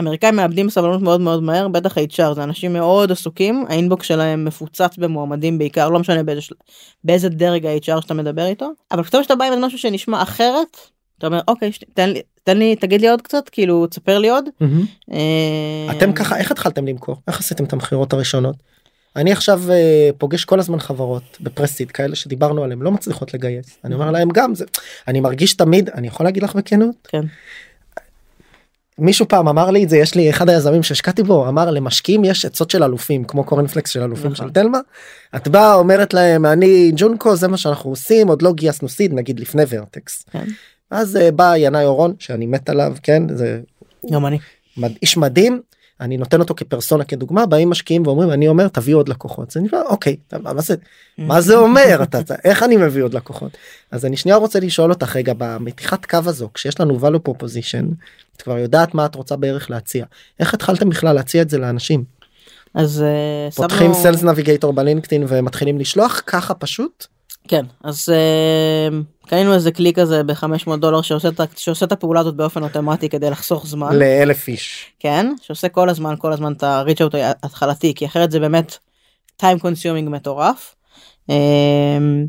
אמריקאים מאבדים סבלנות מאוד מאוד מהר בטח HR זה אנשים מאוד עסוקים האינבוקס שלהם מפוצץ במועמדים בעיקר לא משנה באיזה, של- באיזה דרג ה-HR שאתה מדבר איתו אבל פתאום שאתה בא עם משהו שנשמע אחרת אתה אומר אוקיי ש- תן לי תן לי תגיד לי עוד קצת כאילו תספר לי עוד. מהמם. אה, אתם ככה איך התחלתם למכור איך עשיתם את המכירות הראשונות. אני עכשיו אה, פוגש כל הזמן חברות בפרסיד כאלה שדיברנו עליהם לא מצליחות לגייס אני אומר להם גם זה אני מרגיש תמיד אני יכול להגיד לך בכנות כן. מישהו פעם אמר לי את זה יש לי אחד היזמים שהשקעתי בו אמר למשקיעים יש עצות של אלופים כמו קורנפלקס של אלופים נכון. של תלמה. את באה אומרת להם אני ג'ונקו זה מה שאנחנו עושים עוד לא גייסנו סיד נגיד לפני ורטקס. כן. אז אה, בא ינאי אורון שאני מת עליו כן זה גם אני. איש מדהים אני נותן אותו כפרסונה כדוגמה באים משקיעים ואומרים אני אומר תביא עוד לקוחות. זה נראה אוקיי מה זה מה זה אומר? אתה אתה- איך אני מביא עוד לקוחות? אז אני שנייה רוצה לשאול אותך רגע במתיחת קו הזו כשיש לנו value proposition את כבר יודעת מה את רוצה בערך להציע. איך התחלתם בכלל להציע את זה לאנשים? אז אה, פותחים שמנו- סיילס נביגייטור בלינקדאין ומתחילים לשלוח ככה פשוט כן אז אה, קנינו איזה כלי כזה ב-500 דולר שעושה את שעושה את הפעולה הזאת באופן אוטומטי כדי לחסוך זמן. לאלף איש כן שעושה כל הזמן כל הזמן את ה-reach out ההתחלתי כי אחרת זה באמת time consuming מטורף. אמ,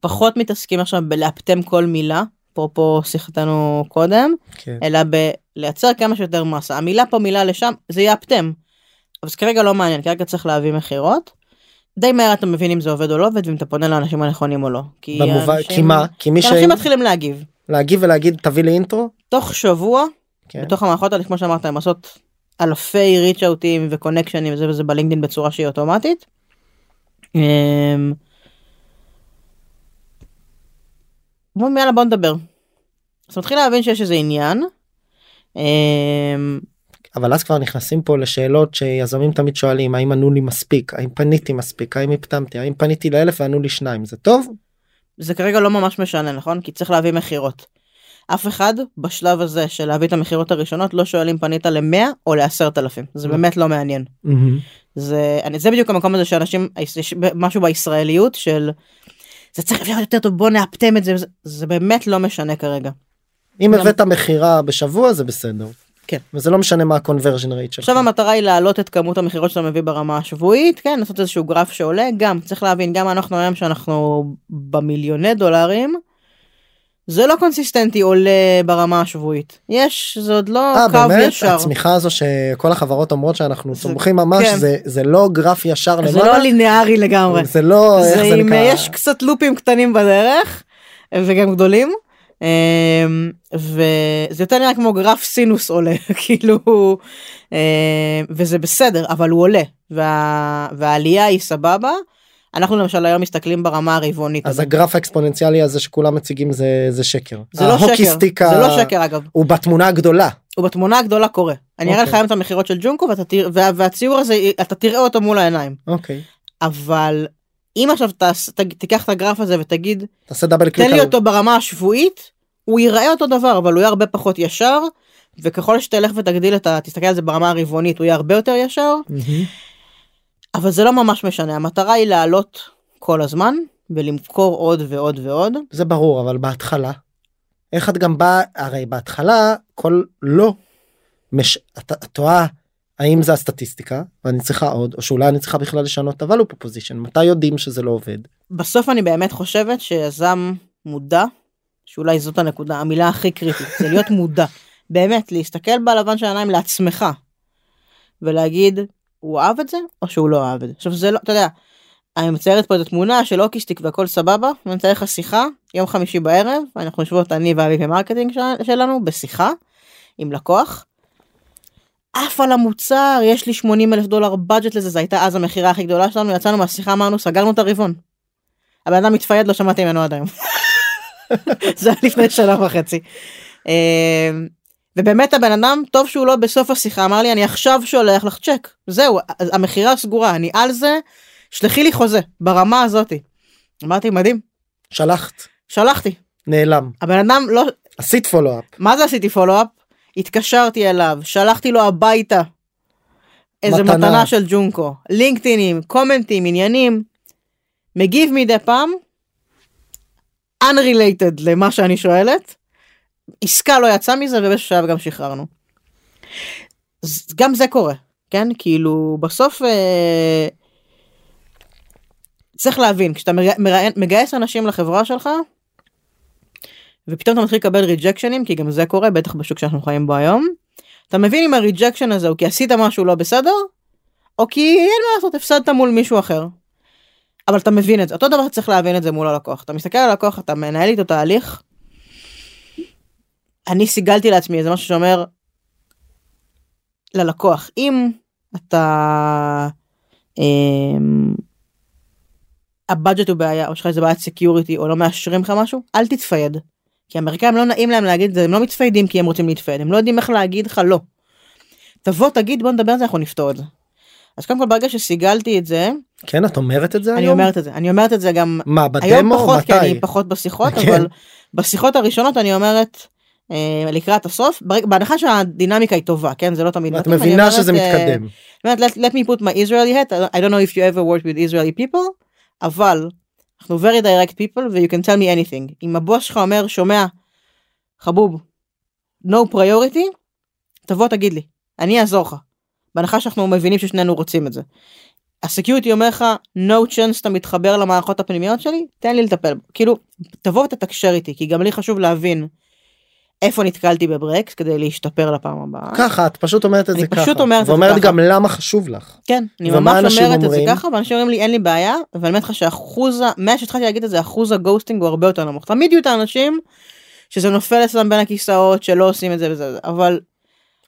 פחות מתעסקים עכשיו בלאפטם כל מילה אפרופו שיחתנו קודם כן. אלא בלייצר כמה שיותר מסה המילה פה מילה לשם זה יאפטם. זה כרגע לא מעניין כרגע צריך להביא מכירות. די מהר אתה מבין אם זה עובד או לא עובד ואם אתה פונה לאנשים הנכונים או לא. כי במובן אנשים- כי מה כי מי כי אנשים מתחילים להגיב. להגיב ולהגיד תביא לי אינטרו תוך שבוע כן. בתוך המערכות האלה כמו שאמרת הן עושות אלפי ריץ' אאוטים וקונקשנים וזה וזה בלינקדאין בצורה שהיא אוטומטית. אמ, אומרים יאללה בוא נדבר. אז מתחיל להבין שיש איזה עניין. אבל אז כבר נכנסים פה לשאלות שיזמים תמיד שואלים האם ענו לי מספיק? האם פניתי מספיק? האם הפתמתי? האם פניתי לאלף וענו לי שניים? זה טוב? זה כרגע לא ממש משנה נכון? כי צריך להביא מכירות. אף אחד בשלב הזה של להביא את המכירות הראשונות לא שואל אם פנית ל-100 או ל-10,000 זה באמת לא מעניין. זה אני זה בדיוק המקום הזה שאנשים יש משהו בישראליות של זה צריך להיות יותר טוב בוא נאפטם את זה. זה, זה באמת לא משנה כרגע. אם הבאת מכירה בשבוע זה בסדר. כן. וזה לא משנה מה ה-conversion rate שלך. עכשיו המטרה היא להעלות את כמות המכירות שאתה מביא ברמה השבועית כן לעשות איזשהו גרף שעולה גם צריך להבין גם אנחנו היום שאנחנו במיליוני דולרים. זה לא קונסיסטנטי עולה ברמה השבועית יש זה עוד לא אה קו באמת ישר הצמיחה הזו שכל החברות אומרות שאנחנו זה- צומחים ממש כן. זה זה לא גרף ישר זה למעלה. לא ליניארי לגמרי. זה לא איך זה זה עם, נקרא. יש קצת לופים קטנים בדרך וגם גדולים וזה יותר נראה כמו גרף סינוס עולה כאילו אמ, וזה בסדר אבל הוא עולה וה, והעלייה היא סבבה. אנחנו למשל היום מסתכלים ברמה הרבעונית. אז הגרף האקספוננציאלי הזה שכולם מציגים זה זה שקר. זה לא שקר, זה לא שקר אגב, הוא בתמונה הגדולה. הוא בתמונה הגדולה קורה. אני אראה לך אוקיי. היום את המכירות של ג'ונקו ואתה תראה, וה- והציור הזה אתה תראה אותו מול העיניים. אוקיי. אבל אם עכשיו תעש- ת- תיקח את הגרף הזה ותגיד תעשה דאבל תן קליק לי על אותו ברמה השבועית הוא ייראה אותו דבר אבל הוא יהיה הרבה פחות ישר וככל שתלך ותגדיל את ה... תסתכל על זה ברמה הרבעונית הוא יהיה הרבה יותר ישר. אבל זה לא ממש משנה המטרה היא לעלות כל הזמן ולמכור עוד ועוד ועוד. זה ברור אבל בהתחלה איך את גם באה הרי בהתחלה כל לא מש... את את טועה האם זה הסטטיסטיקה ואני צריכה עוד או שאולי אני צריכה בכלל לשנות את ה-value proposition מתי יודעים שזה לא עובד. בסוף אני באמת חושבת שיזם מודע שאולי זאת הנקודה המילה הכי קריטית זה להיות מודע באמת להסתכל בלבן של העיניים לעצמך ולהגיד הוא אהב את זה או שהוא לא אהב את זה עכשיו זה לא אתה יודע. אני מציירת פה את התמונה של hockey stick והכל סבבה ואני מצייר לך שיחה יום חמישי בערב אנחנו יושבות אני וה VP marketing של- שלנו בשיחה עם לקוח. עף על המוצר יש לי 80 אלף דולר בדג'ט לזה זו הייתה אז המכירה הכי גדולה שלנו יצאנו מהשיחה אמרנו סגרנו את הרבעון. הבן אדם מתפייד לא שמעתי ממנו עד היום. זה היה לפני שנה וחצי. אה, ובאמת הבן אדם טוב שהוא לא בסוף השיחה אמר לי אני עכשיו שולח לך צ'ק זהו המכירה סגורה אני על זה שלחי לי חוזה ברמה הזאתי. אמרתי מדהים שלחת שלחתי נעלם הבן אדם לא עשית פולו-אפ מה זה עשיתי פולו-אפ התקשרתי אליו שלחתי לו הביתה. איזה מתנה. מתנה של ג'ונקו לינקדאינים קומנטים עניינים מגיב מדי פעם. unrelated למה שאני שואלת. עסקה לא יצאה מזה ובאיזשהו שלב גם שחררנו. גם זה קורה כן כאילו בסוף אה, צריך להבין כשאתה מגייס אנשים לחברה שלך ופתאום אתה מתחיל לקבל ריג'קשנים כי גם זה קורה בטח בשוק שאנחנו חיים בו היום. אתה מבין אם הריג'קשן הזה הוא כי עשית משהו לא בסדר או כי אין מה לעשות הפסדת מול מישהו אחר. אבל אתה מבין את זה אותו דבר צריך להבין את זה מול הלקוח אתה מסתכל על הלקוח אתה מנהל איתו תהליך. אני סיגלתי לעצמי איזה משהו שאומר ללקוח אם אתה אמ, ה budget הוא בעיה או יש לך איזה בעיית security או לא מאשרים לך משהו אל תתפייד. כי האמריקאים לא נעים להם להגיד את זה הם לא מתפיידים כי הם רוצים להתפייד הם לא יודעים איך להגיד לך לא. תבוא תגיד בוא נדבר על זה אנחנו נפתור את זה. אז קודם כל ברגע שסיגלתי את זה כן את אומרת את זה אני היום? אומרת את זה אני אומרת את זה גם מה היום בדמו? פחות כי אני מתי? פחות בשיחות כן. אבל בשיחות הראשונות אני אומרת אה, לקראת הסוף בהנחה שהדינמיקה היא טובה כן זה לא תמיד את מתאים, אני מבינה אומרת, שזה אה, מתקדם. אומרת, let, let me put my Israeli hat, I don't know if you ever worked with Israeli people, אבל אנחנו very direct people ו- you can tell me anything. אם הבוס שלך אומר, שומע, חבוב, no priority, תבוא תגיד לי, אני אעזור לך. בהנחה שאנחנו מבינים ששנינו רוצים את זה. הסקיוריטי אומר לך, no chance אתה מתחבר למערכות הפנימיות שלי, תן לי לטפל. כאילו, תבוא ותתקשר איתי, כי גם לי חשוב להבין איפה נתקלתי בברקס כדי להשתפר לפעם הבאה. ככה את פשוט אומרת את אני זה ככה. פשוט אומרת את זה ואומרת ככה. גם למה חשוב לך. כן, אני ממש אומרת את זה? ככה, ואנשים אומרים לי אין לי בעיה, ואני אומרת לך שאחוז, ה- מאז שהתחלתי להגיד את זה, אחוז הגוסטינג הוא הרבה יותר נמוך. תמיד יהיו את האנשים שזה נופל אצלם בין הכיסאות, שלא עושים את זה וזה אבל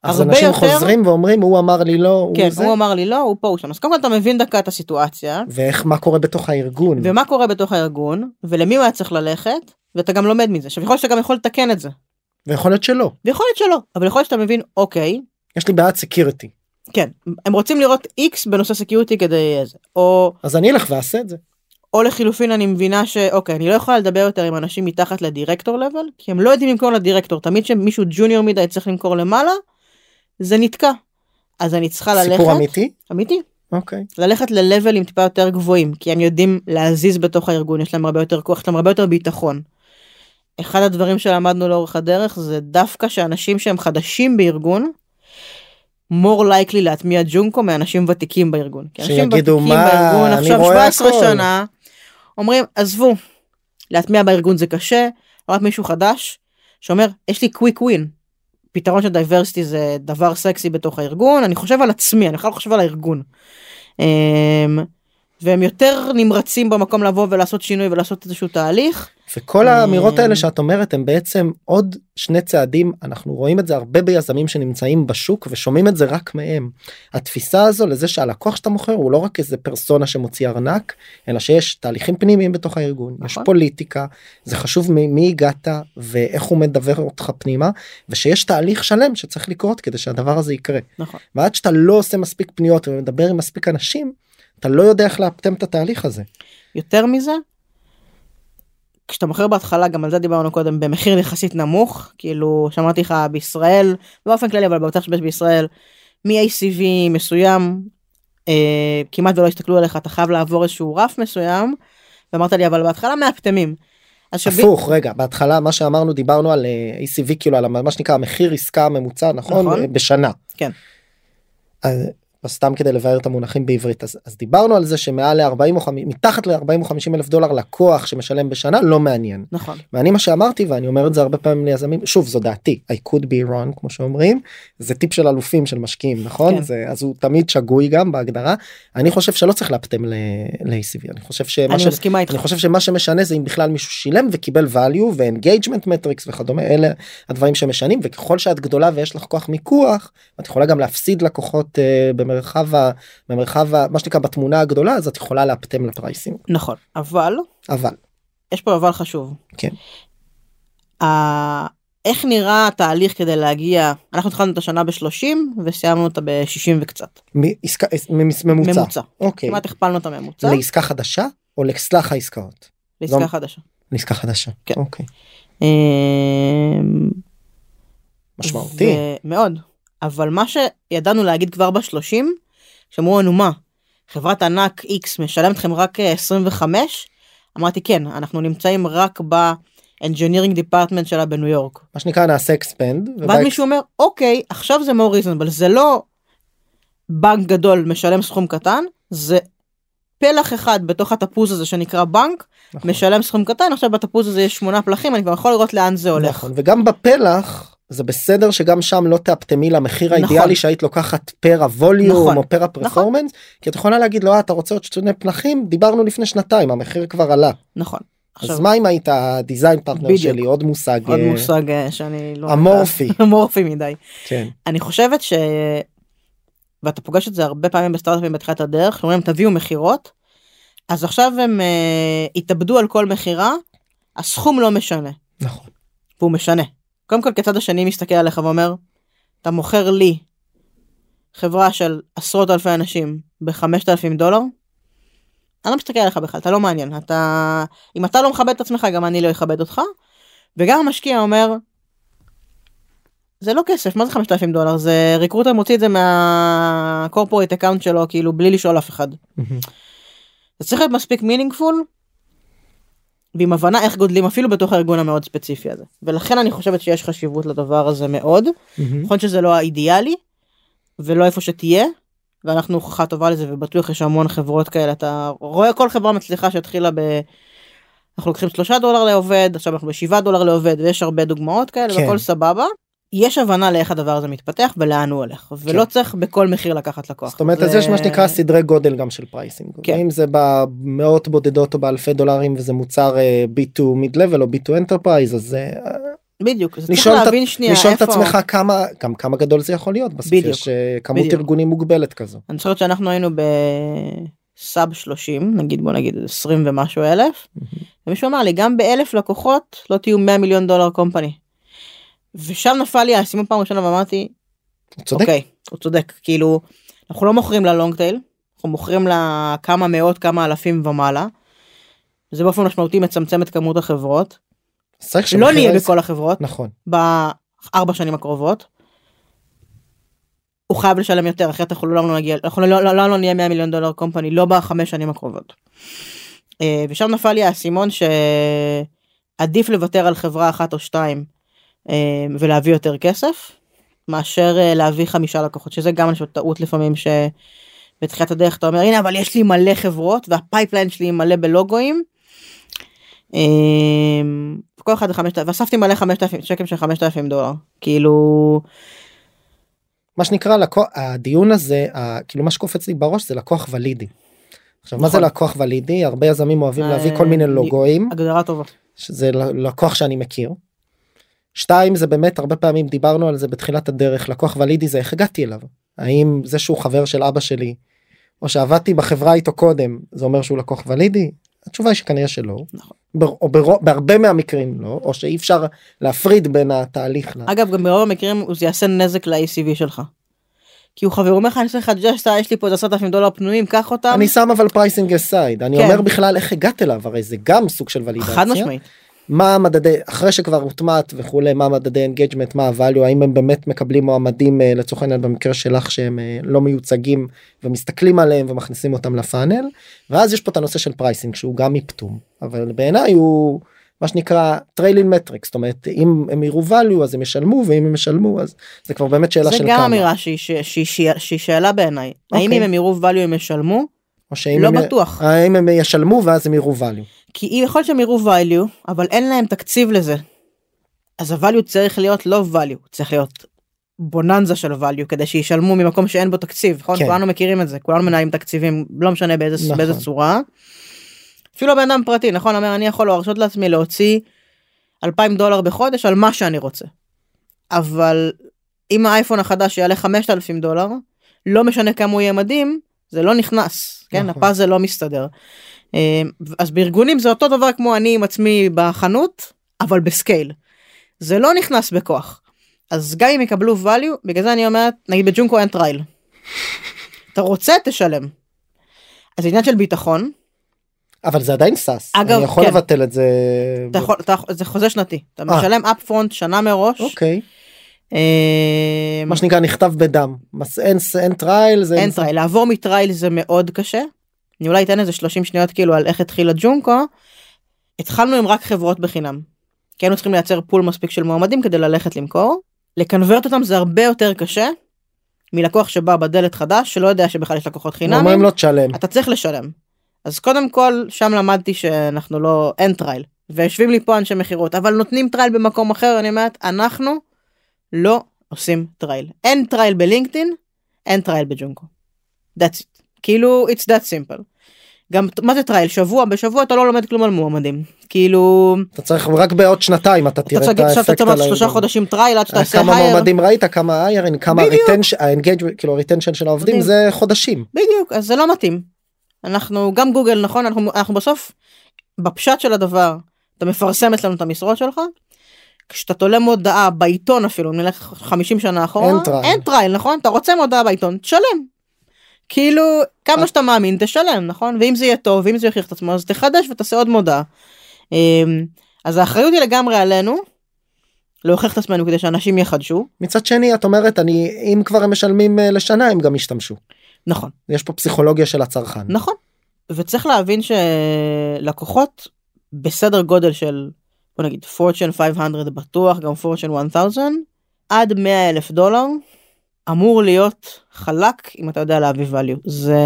אז אנשים יותר- חוזרים ואומרים הוא אמר לי לא הוא כן, זה. הוא אמר לי לא, הוא פה, הוא שם. אז קודם כל אתה מבין דקה את הסיטואציה, ואיך מה קורה בתוך הארגון. ומה קורה בתוך הארגון, ולמי הוא היה צריך ללכת, ואתה גם לומד מזה. עכשיו יכול להיות שאתה גם יכול לתקן את זה, ויכול להיות שלא. ויכול להיות שלא, אבל יכול להיות שאתה מבין, אוקיי, יש לי בעיית security. כן, הם רוצים לראות X בנושא security כדי איזה, או אז אני אלך ואעשה את זה. או לחילופין אני מבינה שאוקיי אני לא יכולה לדבר יותר עם אנשים מתחת ל director level כי הם לא יודעים למכור לדירקטור תמיד שמישהו junior מדי צריך למכור למעלה זה נתקע. אז אני צריכה ללכת סיפור אמיתי? אמיתי אוקיי. ללכת ללבלים טיפה יותר גבוהים כי הם יודעים להזיז בתוך הארגון יש להם הרבה יותר כוח יש להם הרבה יותר ביטחון. אחד הדברים שלמדנו לאורך הדרך זה דווקא שאנשים שהם חדשים בארגון. more likely להטמיע Joonko מאנשים ותיקים בארגון. כי אנשים ותיקים "מה, בארגון עכשיו רואה 17 הכל." שנה אומרים עזבו להטמיע בארגון זה קשה רק מישהו חדש שאומר יש לי quick win. פתרון של diversity זה דבר סקסי בתוך הארגון אני חושב על עצמי אני בכלל לא חושב על הארגון. אמ, והם יותר נמרצים במקום לבוא ולעשות שינוי ולעשות איזשהו תהליך. וכל האמירות. האלה שאת אומרת הם בעצם עוד שני צעדים אנחנו רואים את זה הרבה ביזמים שנמצאים בשוק ושומעים את זה רק מהם. התפיסה הזו לזה שהלקוח שאתה מוכר הוא לא רק איזה פרסונה שמוציא ארנק אלא שיש תהליכים פנימיים בתוך הארגון יש נכון. פוליטיקה זה חשוב מ- מי הגעת ואיך הוא מדבר אותך פנימה ושיש תהליך שלם שצריך לקרות כדי שהדבר הזה יקרה נכון. ועד שאתה לא עושה מספיק פניות ומדבר עם מספיק אנשים אתה לא יודע איך לאפטם את התהליך הזה. יותר מזה. כשאתה מוכר בהתחלה גם על זה דיברנו קודם במחיר יחסית נמוך כאילו שאמרתי לך בישראל באופן כללי אבל בטח שבש בישראל מ-ACV מסוים אה, כמעט ולא הסתכלו עליך אתה חייב לעבור איזשהו רף מסוים. ואמרת לי אבל בהתחלה מהפטמים. הפוך רגע בהתחלה מה שאמרנו דיברנו על אה, ACV כאילו על מה שנקרא המחיר עסקה הממוצע נכון, נכון. בשנה. כן. אז אז סתם כדי לבאר את המונחים בעברית. אז, אז דיברנו על זה שמעל ל-40 או 50 מתחת ל-40 או 50 אלף דולר לקוח שמשלם בשנה לא מעניין. נכון. ואני מה שאמרתי ואני אומר את זה הרבה פעמים ליזמים שוב זו דעתי I could be wrong כמו שאומרים זה טיפ של אלופים של משקיעים נכון? כן. זה אז הוא תמיד שגוי גם בהגדרה. אני חושב שלא צריך לאפטם ל- ל-ACV אני חושב שמה אני ש... מסכימה איתך. אני חושב שמה שמשנה זה אם בכלל מישהו שילם וקיבל value ו-engagement metrics וכדומה. אלה הדברים שמשנים וככל שאת גדולה ויש לך כוח מיקוח את יכולה גם להפסיד לקוחות uh, במרחב ה... במרחב ה... מה שנקרא בתמונה הגדולה אז את יכולה לאפטם לפרייסים נכון אבל אבל יש פה אבל חשוב. כן. ה- איך נראה התהליך כדי להגיע אנחנו התחלנו את השנה ב-30 וסיימנו אותה ב-60 וקצת. מעסקה מ- ממוצע ממוצע. אוקיי כמעט הכפלנו את הממוצע לעסקה חדשה או לסלח העסקאות לעסקה לא- חדשה. לעסקה חדשה כן. אוקיי אמ, משמעותי מאוד. אבל מה שידענו להגיד כבר בשלושים, שאמרו לנו מה, חברת ענק X משלמת לכם רק אה, 25? אמרתי כן, אנחנו נמצאים רק ב-engineering department שלה בניו יורק. מה שנקרא נעשה אקספנד ואז מישהו אומר אוקיי עכשיו זה more reasonable זה לא בנק גדול משלם סכום קטן זה פלח אחד בתוך התפוז הזה שנקרא בנק נכון. משלם סכום קטן עכשיו בתפוז הזה יש שמונה פלחים אני כבר יכול לראות לאן זה הולך. נכון וגם בפלח זה בסדר שגם שם לא תאפטמי למחיר נכון. האידיאלי שהיית לוקחת פר ה volume נכון. או פר ה performance כי את יכולה להגיד לו "אה, אתה רוצה עוד שני פלחים דיברנו לפני שנתיים המחיר כבר עלה נכון. אז עכשיו מה אם היית ה design partner בדיוק. שלי עוד מושג עוד אה, מושג אה, שאני לא אמורפי. אמורפי מדי. כן אני חושבת ש... ואתה פוגש את זה הרבה פעמים בסטארט-אפים בתחילת הדרך, אומרים תביאו מכירות, אז עכשיו הם uh, התאבדו על כל מכירה, הסכום לא משנה, נכון והוא משנה. קודם כל כצד השני מסתכל עליך ואומר, אתה מוכר לי חברה של עשרות אלפי אנשים בחמשת אלפים דולר, אני לא מסתכל עליך בכלל, אתה לא מעניין. אתה, אם אתה לא מכבד את עצמך, גם אני לא אכבד אותך. וגם המשקיע אומר, זה לא כסף, מה זה 5,000 דולר? זה recruiter מוציא את זה מה corporate account שלו, כאילו בלי לשאול אף אחד. זה צריך להיות מספיק meaningful, ועם הבנה איך גודלים אפילו בתוך הארגון המאוד ספציפי הזה. ולכן אני חושבת שיש חשיבות לדבר הזה מאוד. נכון שזה לא האידיאלי, ולא איפה שתהיה, ואנחנו הוכחה טובה לזה, ובטוח יש המון חברות כאלה, אתה רואה כל חברה מצליחה שהתחילה ב... אנחנו לוקחים שלושה דולר לעובד, עכשיו אנחנו בשבעה דולר לעובד, ויש הרבה דוגמאות כאלה, כן. והכל סבבה. יש הבנה לאיך הדבר הזה מתפתח ולאן הוא הולך, ולא צריך בכל מחיר לקחת לקוח. זאת אומרת, זה- אז יש מה שנקרא סדרי גודל גם של pricing. כן. אם זה במאות בודדות או באלפי דולרים וזה מוצר אה, B2 mid level או B2 enterprise אז אה, בדיוק, אז צריך לשאול את- להבין שנייה לשאול את איפה... עצמך כמה גם כמה גדול זה יכול להיות בסוף בדיוק, יש אה, כמות בדיוק. ארגונים מוגבלת כזו. אני זוכרת שאנחנו היינו בסאב 30 נגיד בוא נגיד 20 ומשהו אלף ומישהו אמר לי גם באלף לקוחות לא תהיו 100 מיליון דולר קומפני. ושם נפל לי האסימון פעם ראשונה ואמרתי הוא צודק. אוקיי הוא צודק כאילו אנחנו לא מוכרים ללונג טייל אנחנו מוכרים לכמה מאות כמה אלפים ומעלה. זה באופן משמעותי מצמצם את כמות החברות לא נהיה העסק- בכל החברות נכון בארבע שנים הקרובות. הוא חייב לשלם יותר אחרת אנחנו לא נגיע אנחנו לא, לא, לא, לא נהיה 100 מיליון דולר company לא בחמש שנים הקרובות. אה, ושם נפל לי האסימון שעדיף לוותר על חברה אחת או שתיים ולהביא יותר כסף מאשר אה, להביא חמישה לקוחות שזה גם אני חושבת טעות לפעמים שבתחילת הדרך אתה אומר הנה אבל יש לי מלא חברות וה pipeline שלי מלא בלוגויים. אה, כל אחד זה 5,000 ואספתי מלא 5,000 שקל של 5,000 דולר כאילו מה שנקרא לקוח הדיון הזה כאילו מה שקופץ לי בראש זה לקוח ולידי. עכשיו מה זה נכון. לקוח ולידי הרבה יזמים אוהבים להביא אה, כל מיני לוגויים הגדרה טובה. שזה לקוח שאני מכיר. שתיים זה באמת הרבה פעמים דיברנו על זה בתחילת הדרך לקוח ולידי זה איך הגעתי אליו האם זה שהוא חבר של אבא שלי או שעבדתי בחברה איתו קודם זה אומר שהוא לקוח ולידי התשובה היא שכנראה שלא נכון. בר- או ברוב- בהרבה מהמקרים לא או שאי אפשר להפריד בין התהליך. ל- אגב גם ברוב המקרים הוא זה יעשה נזק ל-ACV שלך. כי הוא חבר אומר לך אני צריך לך ג'סטה יש לי פה איזה עשרת אלפים דולר פנויים קח אותם אני שם אבל pricing aside אני כן. אומר בכלל איך הגעת אליו הרי זה גם סוג של ולידציה. חד משמעית. מה המדדי אחרי שכבר הוטמעת וכולי מה מדדי engagement מה ה value האם הם באמת מקבלים מועמדים אה, לצורך העניין במקרה שלך שהם אה, לא מיוצגים ומסתכלים עליהם ומכניסים אותם לפאנל ואז יש פה את הנושא של pricing שהוא גם bottom אבל בעיניי הוא מה שנקרא trailing metric זאת אומרת אם הם יראו value אז הם ישלמו ואם הם ישלמו אז זה כבר באמת שאלה זה של גם כמה אמירה שהיא שהיא- שהיא שהיא- שאלה בעיניי. האם אוקיי. אם הם יראו value הם ישלמו? או שאם לא הם, בטוח. האם הם ישלמו ואז הם יראו value כי יכול להיות שהם יראו value אבל אין להם תקציב לזה. אז ה-value צריך להיות לא value צריך להיות בוננזה של value כדי שישלמו ממקום שאין בו תקציב נכון כן. כולנו מכירים את זה כולנו מנהלים תקציבים לא משנה באיזה נכון. באיזה צורה. אפילו הבן אדם פרטי נכון אומר אני יכול להרשות לעצמי להוציא 2,000 דולר בחודש על מה שאני רוצה. אבל אם האייפון החדש יעלה 5,000 דולר לא משנה כמה הוא יהיה מדהים זה לא נכנס כן נכון. הפאזל לא מסתדר. אה, אז בארגונים זה אותו דבר כמו אני עם עצמי בחנות אבל ב- scale. זה לא נכנס בכוח. אז גם אם יקבלו value בגלל זה אני אומרת נגיד בג'ונקו אין trial. אתה רוצה תשלם. אז עניין של ביטחון אבל זה עדיין סאס אגב, אני יכול כן. לבטל את זה אתה יכול, אתה, זה חוזה שנתי אתה אה. משלם up front שנה מראש. אוקיי אה, מה שנקרא נכתב בדם אין trial זה אין trial לעבור מ- trial זה מאוד קשה. אני אולי אתן איזה 30 שניות כאילו על איך התחילה ג'ונקו. התחלנו עם רק חברות בחינם. כי היינו צריכים לייצר pool מספיק של מועמדים כדי ללכת למכור. ל-convert אותם זה הרבה יותר קשה מלקוח שבא בדלת חדש שלא יודע שבכלל יש לקוחות אומרים חינמים לו תשלם אתה צריך לשלם. אז קודם כל שם למדתי שאנחנו לא אין trial ויושבים לי פה אנשי מכירות אבל נותנים trial במקום אחר אני אומרת אנחנו לא עושים trial אין trial בלינקדאין אין trial בג'ונקו. That's it. כאילו it's that simple. גם מה זה trial שבוע בשבוע אתה לא לומד כלום על מועמדים כאילו אתה צריך רק בעוד שנתיים אתה אתה תראה את עכשיו אתה האפקט צריך על שלושה הארגון. חודשים trial עד שאתה עושה כמה hire. מועמדים ראית כמה hiring כמה בדיוק. ה-engagement כאילו ה-retention של העובדים. זה חודשים בדיוק אז זה לא מתאים. אנחנו גם גוגל נכון אנחנו אנחנו בסוף בפשט של הדבר אתה מפרסם אצלנו את המשרות שלך. כשאתה תולה מודעה בעיתון אפילו נלך 50 שנה אחורה. אין trial נכון אתה רוצה מודעה בעיתון תשלם. כאילו. כמה שאתה מאמין תשלם נכון ואם זה יהיה טוב ואם זה יוכיח את עצמו אז תחדש ותעשה עוד מודעה. אמ, אז האחריות היא לגמרי עלינו. להוכיח את עצמנו כדי שאנשים יחדשו מצד שני את אומרת אני אם כבר הם משלמים אה, לשנה הם גם ישתמשו. נכון יש פה פסיכולוגיה של הצרכן. נכון וצריך להבין שלקוחות בסדר גודל של בוא נגיד פורצ'ן 500 בטוח גם פורצ'ן 1000 עד 100 אלף דולר אמור להיות חלק אם אתה יודע להביא value זה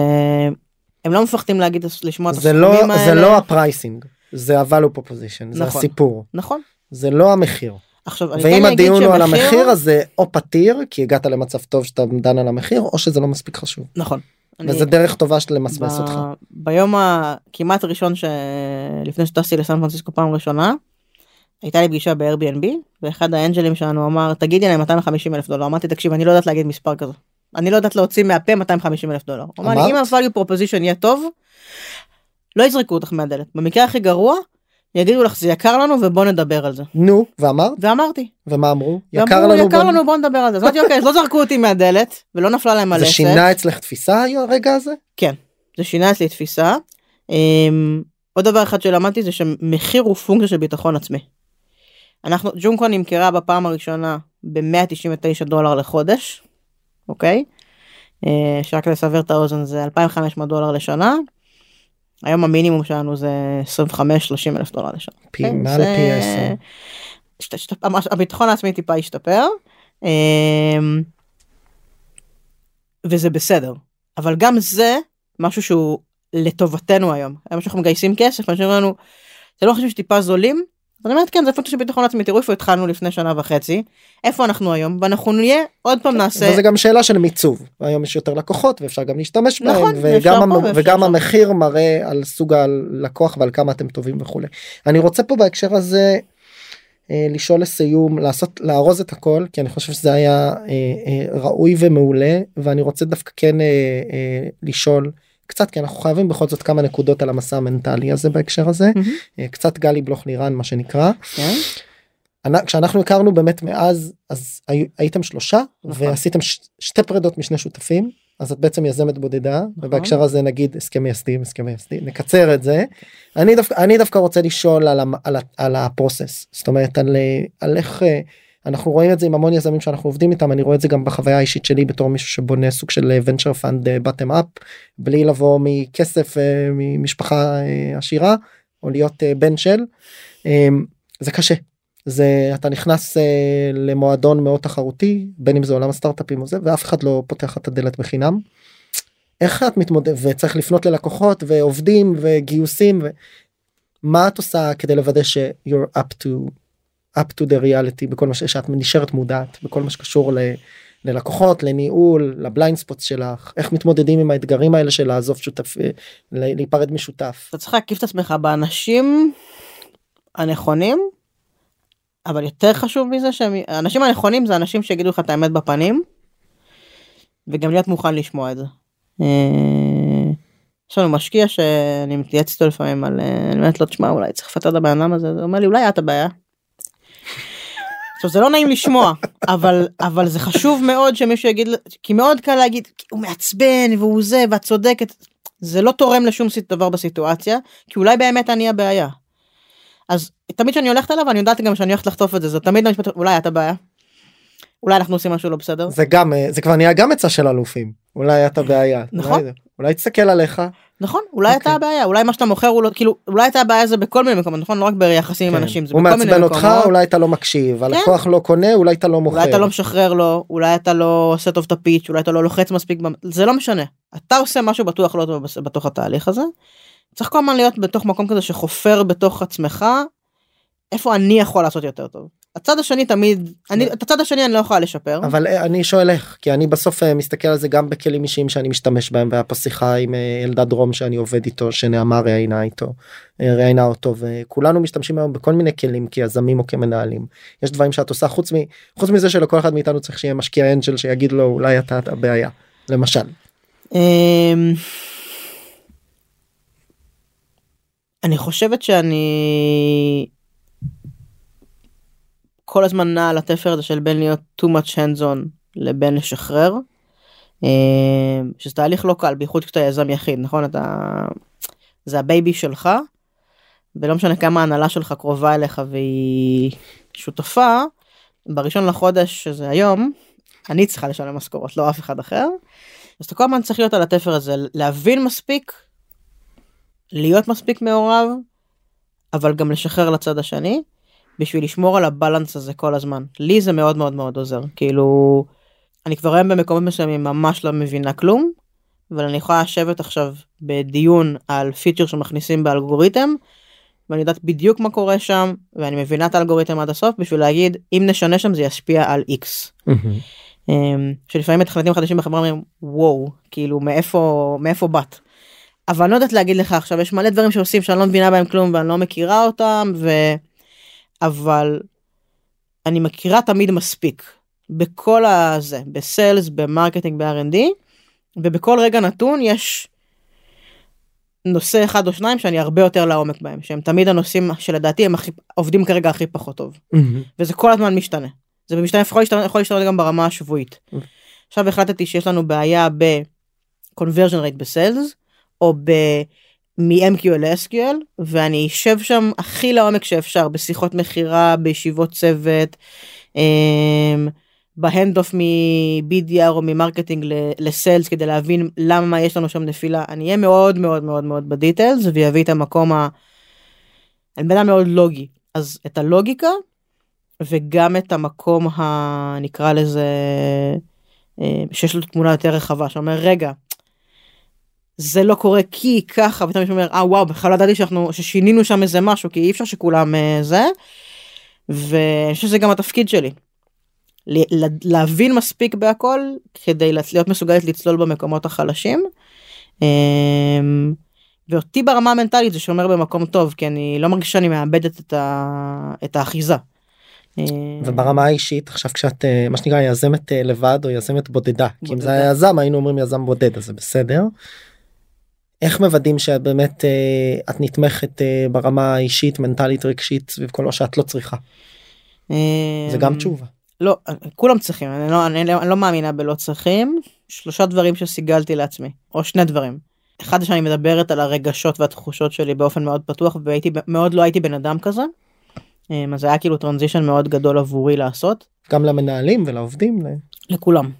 הם לא מפחדים להגיד לשמוע את זה הסכומים לא האלה זה לא ה-pricing זה ה-value proposition זה נכון. הסיפור נכון זה לא המחיר עכשיו ואם כן הדיון הוא על המחיר אז זה או פתיר כי הגעת למצב טוב שאתה דן על המחיר או שזה לא מספיק חשוב נכון. וזה דרך טובה של למסמס ב- אותך. ביום הכמעט ראשון שלפני שטסתי לסן פרנסיסקו פעם ראשונה הייתה לי פגישה ב-Airbnb ואחד האנג'לים שלנו אמר תגידי להם 250 אלף דולר אמרתי תקשיב אני לא יודעת להגיד מספר כזה אני לא יודעת להוציא מהפה 250 אלף דולר. הוא אמר לי אם אמרת? ה-value proposition יהיה טוב לא יזרקו אותך מהדלת במקרה הכי גרוע יגידו לך זה יקר לנו ובוא נדבר על זה נו ואמרת ואמרתי ומה אמרו ואמרו, יקר לנו יקר בוא- לנו בוא נדבר על זה אז אמרתי אוקיי אז לא זרקו אותי מהדלת ולא נפלה להם על זה. שינה אצלך תפיסה הרגע הזה כן, זה שינה אצלי תפיסה. אמ, עוד דבר אחד שלמדתי זה שמחיר הוא פונקציה של ביטחון עצמי. אנחנו, ג'ונקו נמכרה בפעם הראשונה ב-199 דולר לחודש, אוקיי? אה, שרק לסבר את האוזן זה 2,500 דולר לשנה. היום המינימום שלנו זה 25-30 אלף דולר לשנה. פי כן, מעל זה- פי עשר. השת- השת- ממש- הביטחון העצמי טיפה השתפר. אמ, וזה בסדר אבל גם זה משהו שהוא לטובתנו היום היום שאנחנו מגייסים כסף אנשים אומרים לנו זה לא חושב שטיפה זולים. אז אני אומרת כן זה פונקציה של ביטחון עצמי. תראו איפה התחלנו לפני שנה וחצי. איפה אנחנו היום? ואנחנו נהיה עוד פעם נעשה וזה גם שאלה של מיצוב. היום יש יותר לקוחות ואפשר גם להשתמש בהם. נכון, וגם פה המ- ואפשר וגם. המחיר מראה על סוג הלקוח ועל כמה אתם טובים וכולי. אני רוצה פה בהקשר הזה אה, לשאול לסיום לעשות לארוז את הכל כי אני חושב שזה היה אה, אה, ראוי ומעולה ואני רוצה דווקא כן אה, אה, לשאול קצת כי אנחנו חייבים בכל זאת כמה נקודות על המסע המנטלי הזה בהקשר הזה אה, קצת גלי בלוך לירן מה שנקרא. אנ- כשאנחנו הכרנו באמת מאז אז הי- הייתם שלושה נכון. ועשיתם ש- שתי פרידות משני שותפים אז את בעצם יזמת בודדה ובהקשר הזה נגיד הסכם מייסדים הסכם מייסדים נקצר את זה. אני דווקא אני דווקא רוצה לשאול על, המ- על, על הפרוסס זאת אומרת על, אה, על איך אה, אנחנו רואים את זה עם המון יזמים שאנחנו עובדים איתם אני רואה את זה גם בחוויה האישית שלי בתור מישהו שבונה סוג של venture fund bottom up בלי לבוא מכסף אה, ממשפחה אה, עשירה או להיות אה, בן של אה, זה קשה זה אתה נכנס למועדון מאוד תחרותי בין אם זה עולם הסטארט-אפים או זה ואף אחד לא פותח את הדלת בחינם. איך את מתמודד וצריך לפנות ללקוחות ועובדים וגיוסים ומה את עושה כדי לוודא ש you're up to up to the reality בכל מה שאת נשארת מודעת בכל מה שקשור ל, ללקוחות לניהול לבליינד ספוט שלך איך מתמודדים עם האתגרים האלה של לעזוב שותף אה, להיפרד משותף. אתה צריך להקיף את עצמך באנשים הנכונים אבל יותר חשוב מזה שהם האנשים הנכונים זה אנשים שיגידו לך את האמת בפנים וגם להיות מוכן לשמוע את זה. אה, יש לנו משקיע שאני מתייעץ איתו לפעמים על אה, אני אומרת לו תשמע אולי צריך לפטר את הבן אדם הזה הוא אומר לי אולי את הבעיה. עכשיו זה לא נעים לשמוע אבל אבל זה חשוב מאוד שמישהו יגיד כי מאוד קל להגיד הוא מעצבן והוא זה ואת צודקת זה לא תורם לשום דבר בסיטואציה כי אולי באמת אני הבעיה. אז תמיד כשאני הולכת אליו אני יודעת גם שאני הולכת לחטוף את זה זה תמיד המשפט אולי את הבעיה. אולי אנחנו עושים משהו לא בסדר. זה גם אה, זה כבר נהיה גם עצה של אלופים אולי אתה בעיה נכון. אולי, אולי תסתכל עליך נכון אולי אתה אוקיי. הבעיה אולי מה שאתה מוכר הוא לא כאילו אולי אתה הבעיה זה בכל מיני מקומות נכון לא רק ביחסים עם כן. אנשים זה בכל מיני מעצבן אותך מקומות. אולי אתה לא מקשיב הלקוח לא קונה אולי אתה לא מוכר אולי אתה לא משחרר לו אולי אתה לא עושה טוב את הפיץ' אולי אתה לא לוחץ מספיק זה לא משנה אתה עושה משהו בטוח לא טוב בתוך התהליך הזה. צריך כל הזמן להיות בתוך מקום כזה שחופר בתוך עצמך איפה אני יכול לעשות יותר טוב. הצד השני תמיד אני את הצד השני אני לא יכולה לשפר. אבל אה, אני שואל איך כי אני בסוף אה, מסתכל על זה גם בכלים אישיים שאני משתמש בהם והיה פה שיחה עם אה, אלדד דרום שאני עובד איתו שנעמה ראיינה איתו ראיינה אותו וכולנו משתמשים היום בכל מיני כלים כיזמים או כמנהלים יש דברים שאת עושה חוץ מ... חוץ מזה שלכל אחד מאיתנו צריך שיהיה משקיע אנג'ל שיגיד לו אולי אתה את הבעיה למשל אמ, אני חושבת שאני כל הזמן נע על התפר הזה של בין להיות too much hands on לבין לשחרר. אה, שזה תהליך לא קל בייחוד כשאתה יזם יחיד נכון אתה זה הבייבי שלך ולא משנה כמה ההנהלה שלך קרובה אליך והיא שותפה בראשון לחודש שזה היום אני צריכה לשלם משכורות לא אף אחד אחר. אז אתה כל הזמן צריך להיות על התפר הזה להבין מספיק להיות מספיק מעורב אבל גם לשחרר לצד השני בשביל לשמור על הבלנס הזה כל הזמן לי זה מאוד מאוד מאוד עוזר כאילו אני כבר היום במקומות מסוימים ממש לא מבינה כלום אבל אני יכולה לשבת עכשיו בדיון על פיצ'ר שמכניסים באלגוריתם ואני יודעת בדיוק מה קורה שם ואני מבינה את האלגוריתם עד הסוף בשביל להגיד אם נשנה שם זה ישפיע על x. אמ, שלפעמים מתכנתים חדשים בחברה אומרים וואו כאילו מאיפה מאיפה באת. אבל אני לא יודעת להגיד לך עכשיו יש מלא דברים שעושים שאני לא מבינה בהם כלום ואני לא מכירה אותם ו... אבל אני מכירה תמיד מספיק בכל הזה ב-sales ב-marketing ב-R&D ובכל רגע נתון יש נושא אחד או שניים שאני הרבה יותר לעומק בהם שהם תמיד הנושאים שלדעתי הם הכי עובדים כרגע הכי פחות טוב. וזה כל הזמן משתנה. זה משתנה יכול להשתנות, יכול להשתנות גם ברמה השבועית. עכשיו החלטתי שיש לנו בעיה ב-conversion rate ב-sales או ב... מ-MQL ל-SQL ואני אשב שם הכי לעומק שאפשר בשיחות מכירה בישיבות צוות אמ, ב-hand off מ-BDR או מ-marketing ל-sales כדי להבין למה יש לנו שם נפילה. אני אהיה מאוד מאוד מאוד מאוד ב-details ואביא את המקום ה... אני בן אדם מאוד לוגי. אז את הלוגיקה וגם את המקום הנקרא לזה אה, שיש לו תמונה יותר רחבה. שאומר רגע זה לא קורה כי ככה ותמיד אומר אה וואו בכלל לא ידעתי שאנחנו ששינינו שם איזה משהו כי אי אפשר שכולם אה, זה. ואני חושב שזה גם התפקיד שלי. להבין מספיק בהכל כדי להיות מסוגלת לצלול במקומות החלשים. אמ, ואותי ברמה המנטלית זה שומר במקום טוב כי אני לא מרגישה שאני מאבדת את, ה... את האחיזה. אה, וברמה האישית עכשיו כשאת אה, מה שנקרא יזמת אה, לבד או יזמת בודדה. כי אם זה היה יזם היינו אומרים יזם בודד אז זה בסדר. איך מוודאים שאת באמת את נתמכת ברמה האישית מנטלית רגשית סביב כל מה שאת לא צריכה. זה גם תשובה. לא כולם צריכים אני לא, אני לא, אני לא מאמינה בלא צריכים שלושה דברים שסיגלתי לעצמי או שני דברים. אחד שאני מדברת על הרגשות והתחושות שלי באופן מאוד פתוח והייתי מאוד לא הייתי בן אדם כזה. אז זה היה כאילו טרנזישן מאוד גדול עבורי לעשות. גם למנהלים ולעובדים. לכולם.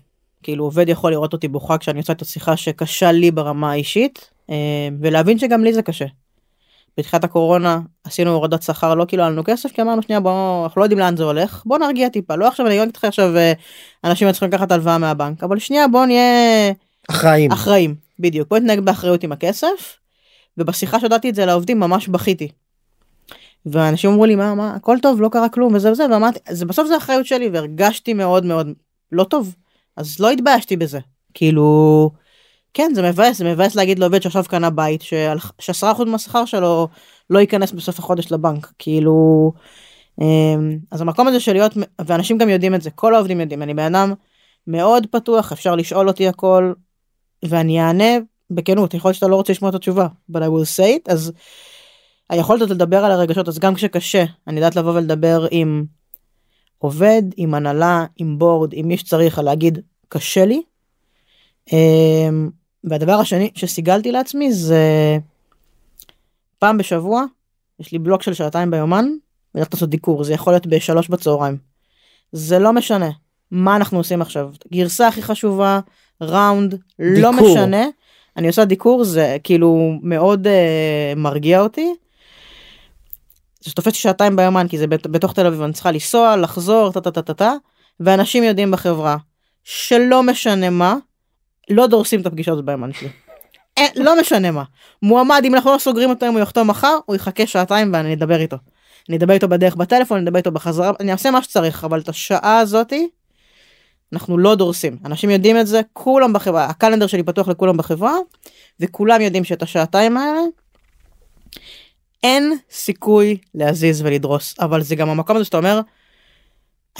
כאילו עובד יכול לראות אותי בוכה כשאני עושה את השיחה שקשה לי ברמה האישית ולהבין שגם לי זה קשה. בתחילת הקורונה עשינו הורדת שכר לא כאילו לנו כסף כי אמרנו שנייה בוא אנחנו לא יודעים לאן זה הולך בוא נרגיע טיפה לא עכשיו אני אגיד לך עכשיו אה, אנשים צריכים לקחת הלוואה מהבנק אבל שנייה בוא נהיה אחראים אחראים בדיוק בוא נתנהג באחריות עם הכסף. ובשיחה שהודעתי את זה לעובדים ממש בכיתי. ואנשים אמרו לי מה מה הכל טוב לא קרה כלום וזה וזה ואמרתי זה בסוף זה אחריות שלי והרגשתי מאוד מאוד לא טוב אז לא התביישתי בזה כאילו כן זה מבאס זה מבאס להגיד לעובד שעכשיו קנה בית שעשרה אחוז מהשכר שלו לא ייכנס בסוף החודש לבנק כאילו אמ, אז המקום הזה של להיות ואנשים גם יודעים את זה כל העובדים יודעים אני בן אדם מאוד פתוח אפשר לשאול אותי הכל ואני אענה בכנות יכול להיות שאתה לא רוצה לשמוע את התשובה but I will say it אז היכולת לדבר על הרגשות אז גם כשקשה אני יודעת לבוא ולדבר עם עובד עם הנהלה עם בורד עם מי שצריך להגיד קשה לי. אמ, והדבר השני שסיגלתי לעצמי זה פעם בשבוע יש לי בלוק של שעתיים ביומן ולכת לעשות דיקור זה יכול להיות בשלוש בצהריים. זה לא משנה מה אנחנו עושים עכשיו גרסה הכי חשובה ראונד לא משנה אני עושה דיקור זה כאילו מאוד uh, מרגיע אותי. זה תופס שעתיים ביומן כי זה בתוך תל אביב אני צריכה לנסוע לחזור טה טה טה טה טה ואנשים יודעים בחברה שלא משנה מה לא דורסים את הפגישות ביומן שלי. אין, לא משנה מה. מועמד אם אנחנו לא סוגרים אותו אם הוא יחתום מחר הוא יחכה שעתיים ואני אדבר איתו. אני אדבר איתו בדרך בטלפון אני אדבר איתו בחזרה אני אעשה מה שצריך אבל את השעה הזאתי אנחנו לא דורסים אנשים יודעים את זה כולם בחברה הקלנדר שלי פתוח לכולם בחברה וכולם יודעים שאת השעתיים האלה אין סיכוי להזיז ולדרוס אבל זה גם המקום הזה שאתה אומר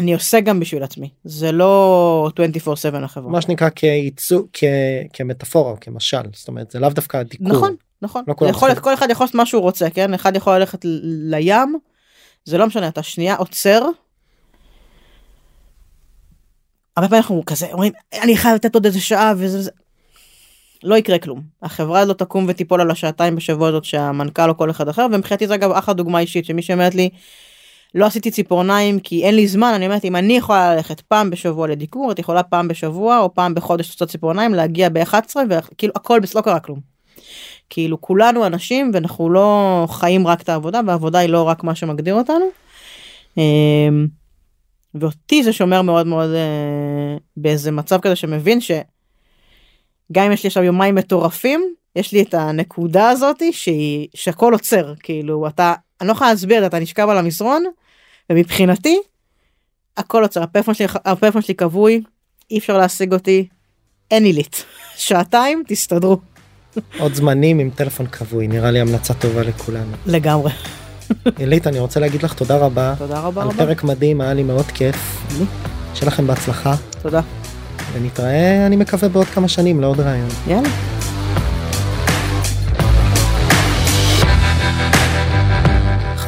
אני עושה גם בשביל עצמי זה לא 24/7 החברה. מה שנקרא כייצוא כמטאפורה או כמשל זאת אומרת זה לאו דווקא דיקור. נכון נכון. לא כל, יכול, אחד. כל אחד יכול לעשות מה שהוא רוצה כן? אחד יכול ללכת לים זה לא משנה אתה שנייה עוצר. הרבה פעמים אנחנו כזה אומרים אני חייב לתת עוד איזה שעה וזה זה. לא יקרה כלום. החברה הזאת תקום ותיפול על השעתיים בשבוע הזאת שהמנכ"ל או כל אחד אחר ומבחינתי זה אגב אחלה דוגמה אישית שמי שאומרת לי לא עשיתי ציפורניים כי אין לי זמן אני אומרת אם אני יכולה ללכת פעם בשבוע לדיקור את יכולה פעם בשבוע או פעם בחודש לעשות ציפורניים להגיע ב-11 וכאילו הכל לא קרה כלום. כאילו כולנו אנשים ואנחנו לא חיים רק את העבודה והעבודה היא לא רק מה שמגדיר אותנו. אמ, ואותי זה שומר מאוד מאוד אה, באיזה מצב כזה שמבין שגם אם יש לי עכשיו יומיים מטורפים יש לי את הנקודה הזאתי שהיא שהכל עוצר כאילו אתה אני לא יכולה להסביר אתה נשכב על המסרון ומבחינתי הכל עוצר הפלאפון שלי הפלאפון שלי כבוי אי אפשר להשיג אותי אין עילית שעתיים תסתדרו. עוד זמנים עם טלפון כבוי נראה לי המלצה טובה לכולנו. לגמרי. אלית אני רוצה להגיד לך תודה רבה. תודה רבה על רבה. פרק מדהים היה לי מאוד כיף. שיהיה לכם בהצלחה תודה. ונתראה אני מקווה בעוד כמה שנים לעוד רעיון. יאללה.